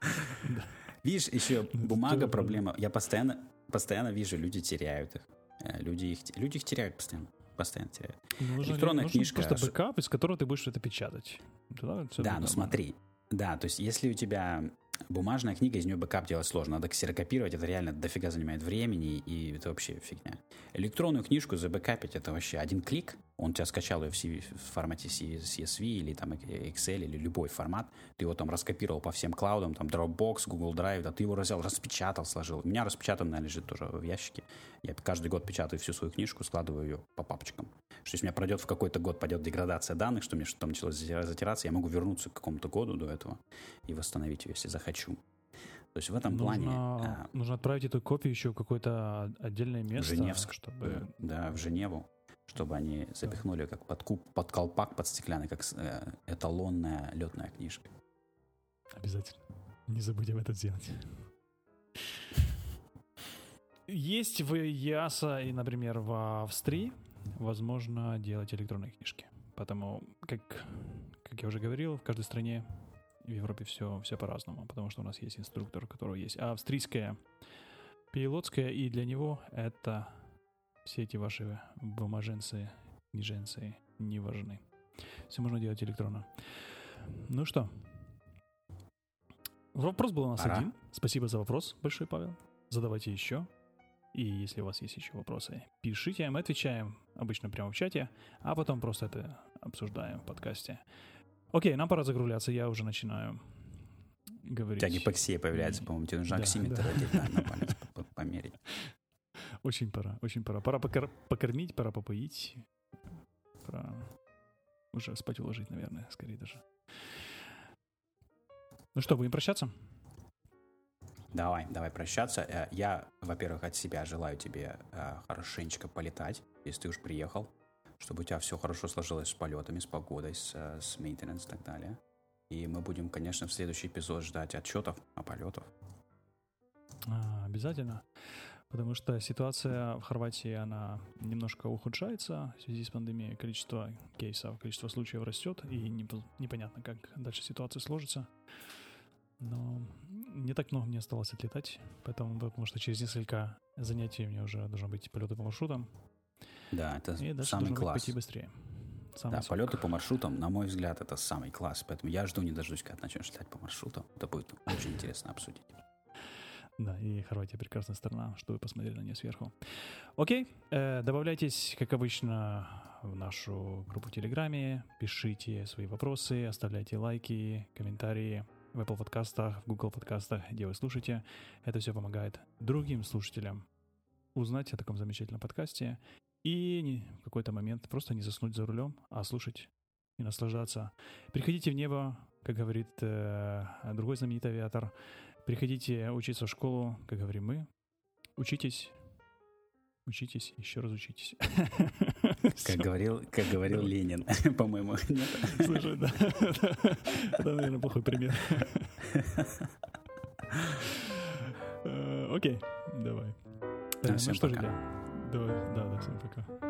Видишь, еще бумага Тоже проблема. Я постоянно, постоянно вижу, люди теряют их. Э, Люди их, люди их теряют постоянно. Постоянно теряют. Нужен, электронная нужен книжка, просто бэкап, из которого ты будешь это печатать. Тогда да, ну смотри. Да, то есть если у тебя Бумажная книга, из нее бэкап делать сложно. Надо ксерокопировать, это реально дофига занимает времени, и это вообще фигня. Электронную книжку забэкапить, это вообще один клик, он тебя скачал ее в, CV, в формате CSV или там Excel или любой формат, ты его там раскопировал по всем клаудам, там Dropbox, Google Drive, да, ты его взял, распечатал, сложил. У меня распечатанная лежит тоже в ящике. Я каждый год печатаю всю свою книжку, складываю ее по папочкам. Что если у меня пройдет в какой-то год, пойдет деградация данных, что мне что-то началось затираться, я могу вернуться к какому-то году до этого и восстановить ее, если захочу. То есть в этом нужно, плане... А, нужно отправить эту копию еще в какое-то отдельное место. В Женевск. Чтобы... Да, в Женеву. Чтобы они запихнули как под, куб, под колпак, под стеклянный, как э, эталонная летная книжка. Обязательно. Не забудем это сделать. Есть в ЯСА и, например, в Австрии возможно делать электронные книжки. Потому, как, как я уже говорил, в каждой стране в Европе все, все по-разному, потому что у нас есть инструктор, у которого есть австрийская, пилотская, и для него это все эти ваши бумаженцы, книженцы не важны. Все можно делать электронно. Ну что, вопрос был у нас Пора. один. Спасибо за вопрос большой, Павел. Задавайте еще. И если у вас есть еще вопросы, пишите, мы отвечаем обычно прямо в чате, а потом просто это обсуждаем в подкасте. Окей, нам пора закругляться, я уже начинаю говорить. У тебя гипоксия появляется, по-моему, тебе нужно да, оксиметр да. на палец померить. Очень пора, очень пора. Пора покор- покормить, пора попоить. Пора уже спать уложить, наверное, скорее даже. Ну что, будем прощаться? Давай, давай прощаться. Э, я, во-первых, от себя желаю тебе э, хорошенечко полетать, если ты уж приехал чтобы у тебя все хорошо сложилось с полетами, с погодой, с, э, с maintenance и так далее. И мы будем, конечно, в следующий эпизод ждать отчетов о полетах. А, обязательно. Потому что ситуация в Хорватии, она немножко ухудшается в связи с пандемией. Количество кейсов, количество случаев растет, и непонятно, как дальше ситуация сложится. Но не так много мне осталось отлетать, поэтому, потому что через несколько занятий у меня уже должны быть полеты по маршрутам. Да, это и самый класс. пойти быстрее. Самый да, сок. полеты по маршрутам, на мой взгляд, это самый класс. Поэтому я жду, не дождусь, когда начнешь летать по маршрутам. Это будет очень интересно обсудить. Да, и Хорватия прекрасная страна, что вы посмотрели на нее сверху. Окей, э, добавляйтесь, как обычно, в нашу группу в Телеграме, пишите свои вопросы, оставляйте лайки, комментарии в Apple подкастах, в Google подкастах, где вы слушаете. Это все помогает другим слушателям узнать о таком замечательном подкасте и не, в какой-то момент просто не заснуть за рулем, а слушать и наслаждаться. Приходите в небо, как говорит э, другой знаменитый авиатор. Приходите учиться в школу, как говорим мы. Учитесь, учитесь, еще раз учитесь. Как говорил, как говорил Ленин, по-моему? Слушай, да, это, наверное, плохой пример. Э, окей, давай. Всем ну что пока. же, Давай, да, да, всем пока.